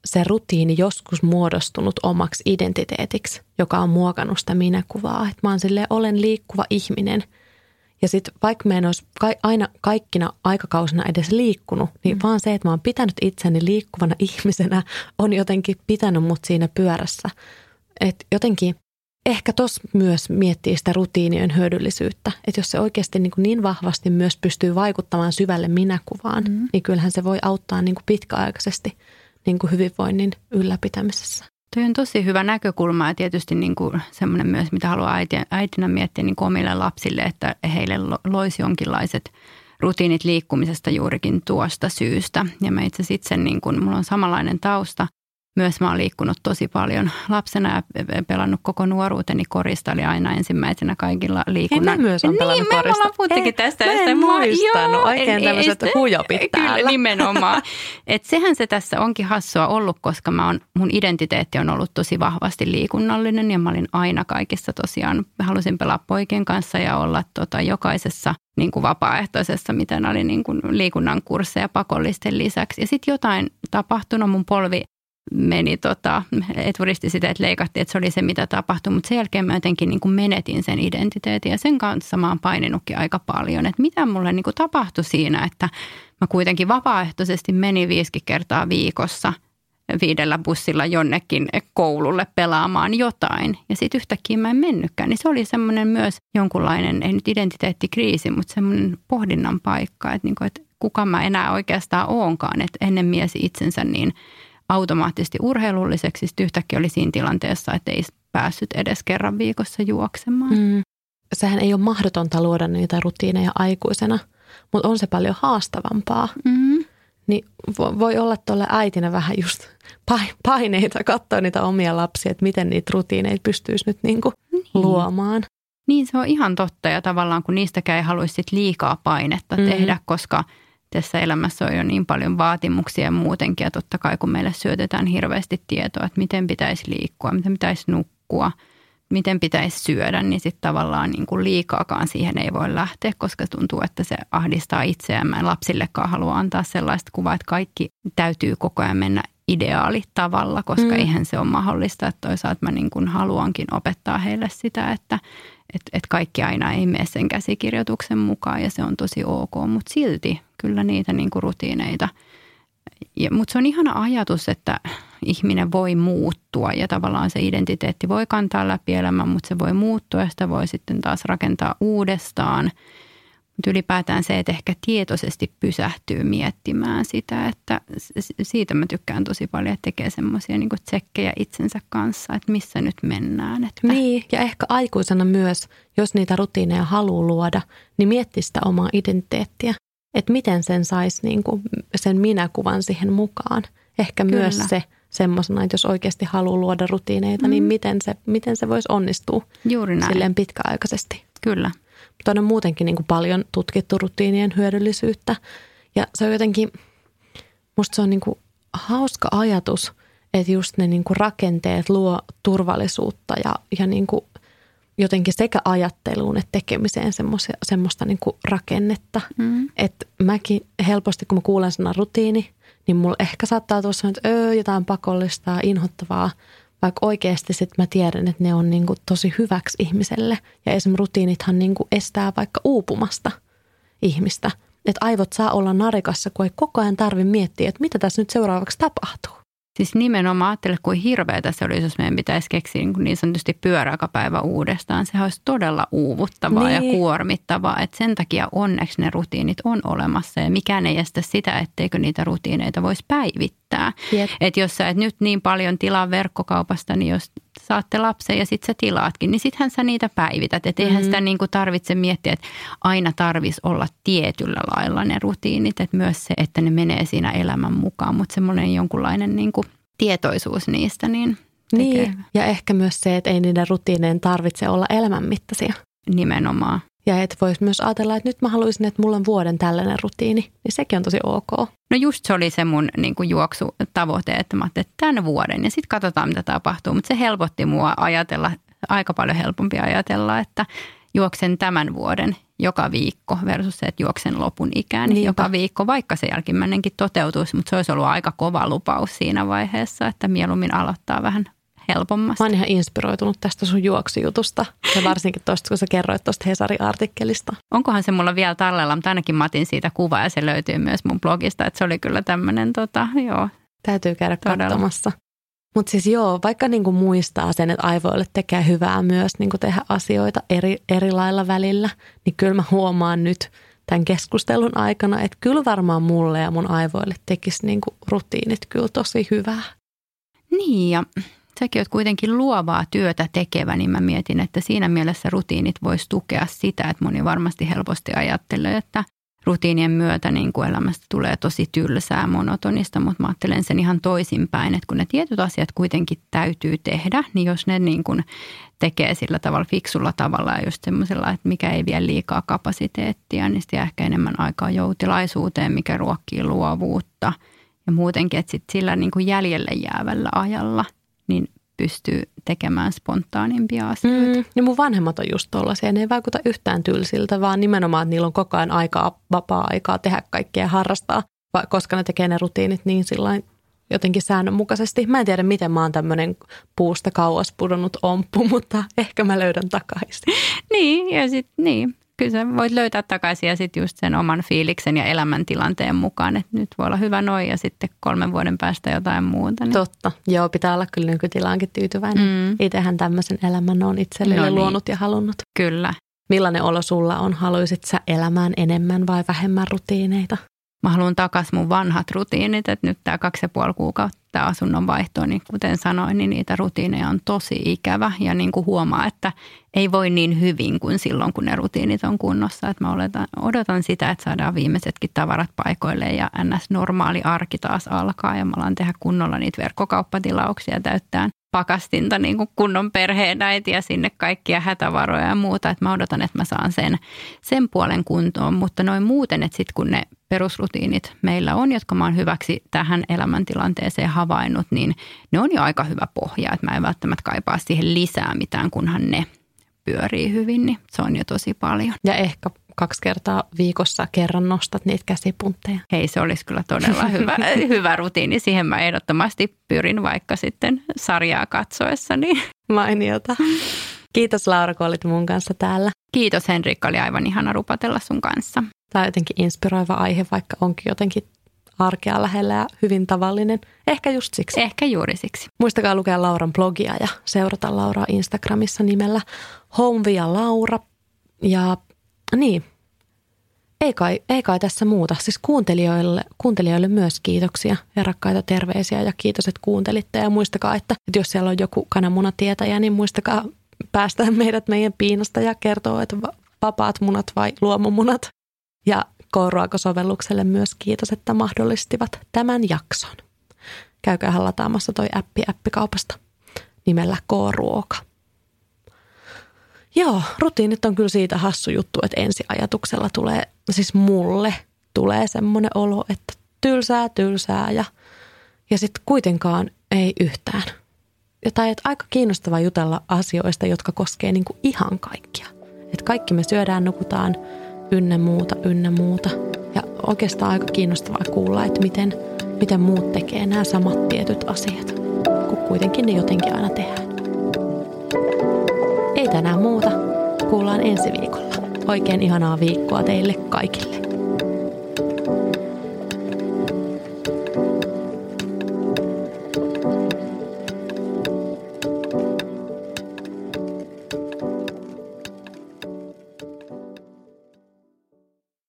se rutiini joskus muodostunut omaksi identiteetiksi, joka on muokannut sitä minäkuvaa. Että mä oon silleen, olen liikkuva ihminen. Ja sitten vaikka mä en olisi aina kaikkina aikakausina edes liikkunut, niin mm. vaan se, että mä oon pitänyt itseni liikkuvana ihmisenä, on jotenkin pitänyt mut siinä pyörässä. Että jotenkin ehkä tos myös miettii sitä rutiinien hyödyllisyyttä. Että jos se oikeasti niin, kuin niin vahvasti myös pystyy vaikuttamaan syvälle minäkuvaan, mm. niin kyllähän se voi auttaa niin kuin pitkäaikaisesti niin kuin hyvinvoinnin ylläpitämisessä. Tuo on tosi hyvä näkökulma ja tietysti niin kuin semmoinen myös, mitä haluaa äitinä, äitinä miettiä niin kuin omille lapsille, että heille loisi jonkinlaiset rutiinit liikkumisesta juurikin tuosta syystä. Ja mä itse itse, niin kuin, mulla on samanlainen tausta – myös mä oon liikkunut tosi paljon lapsena ja pelannut koko nuoruuteni korista. Oli aina ensimmäisenä kaikilla liikunnan. Hei, myös on pelannut niin, korista. Niin, puhuttikin Hei, tästä. Mä en muistanut. Joo, Oikein tämmöiset huijopit Kyllä, nimenomaan. Et sehän se tässä onkin hassua ollut, koska mä on, mun identiteetti on ollut tosi vahvasti liikunnallinen ja mä olin aina kaikissa tosiaan, halusin pelaa poikien kanssa ja olla tota, jokaisessa niin kuin vapaaehtoisessa, miten oli niin kuin liikunnan kursseja pakollisten lisäksi. Ja sitten jotain tapahtunut, mun polvi meni tota, eturisti sitä, että leikattiin, että se oli se, mitä tapahtui. Mutta sen jälkeen mä jotenkin niin kuin menetin sen identiteetin ja sen kanssa mä oon paininutkin aika paljon. Että mitä mulle niin kuin tapahtui siinä, että mä kuitenkin vapaaehtoisesti menin viisi kertaa viikossa viidellä bussilla jonnekin koululle pelaamaan jotain. Ja sitten yhtäkkiä mä en mennytkään. Niin se oli semmoinen myös jonkunlainen, ei nyt identiteettikriisi, mutta semmoinen pohdinnan paikka, että, niin kuin, että kuka mä enää oikeastaan oonkaan. Että ennen miesi itsensä niin – automaattisesti urheilulliseksi. Sitten yhtäkkiä oli siinä tilanteessa, että ei päässyt edes kerran viikossa juoksemaan. Mm. Sehän ei ole mahdotonta luoda niitä rutiineja aikuisena, mutta on se paljon haastavampaa. Mm. Niin voi olla tuolle äitinä vähän just paineita katsoa niitä omia lapsia, että miten niitä rutiineita pystyisi nyt niinku niin. luomaan. Niin se on ihan totta ja tavallaan kun niistäkään ei haluaisi liikaa painetta mm. tehdä, koska – tässä elämässä on jo niin paljon vaatimuksia muutenkin. Ja totta kai kun meille syötetään hirveästi tietoa, että miten pitäisi liikkua, miten pitäisi nukkua, miten pitäisi syödä, niin sitten tavallaan niin kuin liikaakaan siihen ei voi lähteä, koska tuntuu, että se ahdistaa itseään. Mä en lapsillekaan halua antaa sellaista kuvaa, että kaikki täytyy koko ajan mennä ideaalitavalla, koska mm. eihän se ole mahdollista. Että toisaalta mä niin kuin haluankin opettaa heille sitä, että, että, että kaikki aina ei mene sen käsikirjoituksen mukaan ja se on tosi ok, mutta silti kyllä niitä niin kuin rutiineita. Mutta se on ihana ajatus, että ihminen voi muuttua ja tavallaan se identiteetti voi kantaa läpi elämän, mutta se voi muuttua ja sitä voi sitten taas rakentaa uudestaan – mutta ylipäätään se, että ehkä tietoisesti pysähtyy miettimään sitä, että siitä mä tykkään tosi paljon, että tekee semmoisia niin tsekkejä itsensä kanssa, että missä nyt mennään. Että. Niin, ja ehkä aikuisena myös, jos niitä rutiineja haluaa luoda, niin miettii sitä omaa identiteettiä. Että miten sen saisi niin kuin sen minäkuvan siihen mukaan. Ehkä Kyllä. myös se semmoisena, että jos oikeasti haluaa luoda rutiineita, niin mm. niin miten se, miten se voisi onnistua Juuri näin. silleen pitkäaikaisesti. Kyllä. Mutta on muutenkin niin kuin paljon tutkittu rutiinien hyödyllisyyttä. Ja se on jotenkin, musta se on niin kuin hauska ajatus, että just ne niin kuin rakenteet luo turvallisuutta ja, ja niin kuin jotenkin sekä ajatteluun että tekemiseen semmoista, semmoista niin kuin rakennetta. Mm. Että mäkin helposti, kun mä kuulen sanan rutiini, niin mulla ehkä saattaa tuossa että öö, jotain pakollista ja inhottavaa, vaikka oikeasti sitten mä tiedän, että ne on niin kuin tosi hyväksi ihmiselle. Ja esimerkiksi rutiinithan niin kuin estää vaikka uupumasta ihmistä. Että aivot saa olla narikassa, kun ei koko ajan tarvi miettiä, että mitä tässä nyt seuraavaksi tapahtuu. Siis nimenomaan ajattele, kuin hirveätä se olisi, jos meidän pitäisi keksiä niin, niin sanotusti pyöräkapäivä uudestaan. Sehän olisi todella uuvuttavaa niin. ja kuormittavaa. Et sen takia onneksi ne rutiinit on olemassa ja mikään ei estä sitä, etteikö niitä rutiineita voisi päivittää. Että jos sä et nyt niin paljon tilaa verkkokaupasta, niin jos saatte lapsen ja sitten sä tilaatkin, niin sittenhän sä niitä päivität. Että eihän mm-hmm. sitä niin kuin tarvitse miettiä, että aina tarvisi olla tietyllä lailla ne rutiinit. Että myös se, että ne menee siinä elämän mukaan, mutta semmoinen jonkunlainen niin kuin tietoisuus niistä, niin tekee. Niin, ja ehkä myös se, että ei niiden rutiineen tarvitse olla elämänmittaisia. Nimenomaan. Ja että voisi myös ajatella, että nyt mä haluaisin, että mulla on vuoden tällainen rutiini, niin sekin on tosi ok. No just se oli se mun niin kuin juoksutavoite, että mä ajattelin, että tämän vuoden ja sitten katsotaan, mitä tapahtuu. Mutta se helpotti mua ajatella, aika paljon helpompi ajatella, että juoksen tämän vuoden joka viikko versus se, että juoksen lopun ikään Niinpä. joka viikko, vaikka se jälkimmäinenkin toteutuisi. Mutta se olisi ollut aika kova lupaus siinä vaiheessa, että mieluummin aloittaa vähän helpommasti. Mä oon ihan inspiroitunut tästä sun juoksujutusta ja varsinkin tuosta, kun sä kerroit tuosta Hesari-artikkelista. Onkohan se mulla vielä tallella, mutta ainakin mä otin siitä kuva ja se löytyy myös mun blogista, että se oli kyllä tämmöinen, tota, joo. Täytyy käydä todella. katsomassa. Mutta siis joo, vaikka niinku muistaa sen, että aivoille tekee hyvää myös niinku tehdä asioita eri, eri lailla välillä, niin kyllä mä huomaan nyt tämän keskustelun aikana, että kyllä varmaan mulle ja mun aivoille tekisi niinku rutiinit kyllä tosi hyvää. Niin ja säkin oot kuitenkin luovaa työtä tekevä, niin mä mietin, että siinä mielessä rutiinit voisi tukea sitä, että moni varmasti helposti ajattelee, että rutiinien myötä niin kuin elämästä tulee tosi tylsää, monotonista, mutta mä ajattelen sen ihan toisinpäin, että kun ne tietyt asiat kuitenkin täytyy tehdä, niin jos ne niin kuin tekee sillä tavalla fiksulla tavalla ja just semmoisella, että mikä ei vie liikaa kapasiteettia, niin sitten ehkä enemmän aikaa joutilaisuuteen, mikä ruokkii luovuutta ja muutenkin, että sit sillä niin kuin jäljelle jäävällä ajalla – niin pystyy tekemään spontaanimpia asioita. Mm, ja mun vanhemmat on just tollaisia. Ne ei vaikuta yhtään tylsiltä, vaan nimenomaan, että niillä on koko ajan aikaa, vapaa-aikaa tehdä kaikkea ja harrastaa, koska ne tekee ne rutiinit niin sillain jotenkin säännönmukaisesti. Mä en tiedä, miten mä oon tämmöinen puusta kauas pudonnut omppu, mutta ehkä mä löydän takaisin. niin, ja sitten niin kyllä sä voit löytää takaisin ja sitten just sen oman fiiliksen ja elämäntilanteen mukaan, että nyt voi olla hyvä noin ja sitten kolmen vuoden päästä jotain muuta. Niin. Totta. Joo, pitää olla kyllä nykytilaankin tyytyväinen. Mm. Itsehän tämmöisen elämän on itselleni no niin. luonut ja halunnut. Kyllä. Millainen olo sulla on? Haluaisit sä elämään enemmän vai vähemmän rutiineita? Mä haluan takaisin mun vanhat rutiinit, että nyt tämä kaksi ja puoli kuukautta tämä asunnon vaihto, niin kuten sanoin, niin niitä rutiineja on tosi ikävä ja niin kuin huomaa, että ei voi niin hyvin kuin silloin, kun ne rutiinit on kunnossa. Että mä odotan, odotan sitä, että saadaan viimeisetkin tavarat paikoille ja ns. normaali arki taas alkaa ja mä alan tehdä kunnolla niitä verkkokauppatilauksia täyttään pakastinta niin kuin kunnon perheenäitiä sinne kaikkia hätävaroja ja muuta. Että mä odotan, että mä saan sen, sen puolen kuntoon, mutta noin muuten, että sitten kun ne perusrutiinit meillä on, jotka mä oon hyväksi tähän elämäntilanteeseen havainnut, niin ne on jo aika hyvä pohja. Että mä en välttämättä kaipaa siihen lisää mitään, kunhan ne pyörii hyvin, niin se on jo tosi paljon. Ja ehkä kaksi kertaa viikossa kerran nostat niitä käsipuntteja. Hei, se olisi kyllä todella hyvä, hyvä rutiini. Siihen mä ehdottomasti pyrin vaikka sitten sarjaa katsoessa. Niin. Mainiota. Kiitos Laura, kun olit mun kanssa täällä. Kiitos Henrikka, oli aivan ihana rupatella sun kanssa. Tämä on jotenkin inspiroiva aihe, vaikka onkin jotenkin arkea lähellä ja hyvin tavallinen. Ehkä just siksi. Ehkä juuri siksi. Muistakaa lukea Lauran blogia ja seurata Lauraa Instagramissa nimellä Home via Laura. Ja niin, ei kai, ei kai tässä muuta. Siis kuuntelijoille, kuuntelijoille myös kiitoksia ja rakkaita terveisiä ja kiitos, että kuuntelitte. Ja muistakaa, että, että jos siellä on joku kananmunatietäjä, niin muistakaa päästä meidät meidän piinasta ja kertoa, että vapaat munat vai luomumunat. Ja K-ruokasovellukselle myös kiitos, että mahdollistivat tämän jakson. Käykää lataamassa toi appi appikaupasta nimellä K-ruoka. Joo, rutiinit on kyllä siitä hassu juttu, että ensiajatuksella tulee, siis mulle tulee semmoinen olo, että tylsää, tylsää ja, ja sitten kuitenkaan Ei yhtään. Ja tai että aika kiinnostava jutella asioista, jotka koskee niin kuin ihan kaikkia. Että kaikki me syödään, nukutaan, ynnä muuta, ynnä muuta. Ja oikeastaan aika kiinnostavaa kuulla, että miten, miten muut tekee nämä samat tietyt asiat, kun kuitenkin ne jotenkin aina tehdään. Ei tänään muuta. Kuullaan ensi viikolla. Oikein ihanaa viikkoa teille kaikille.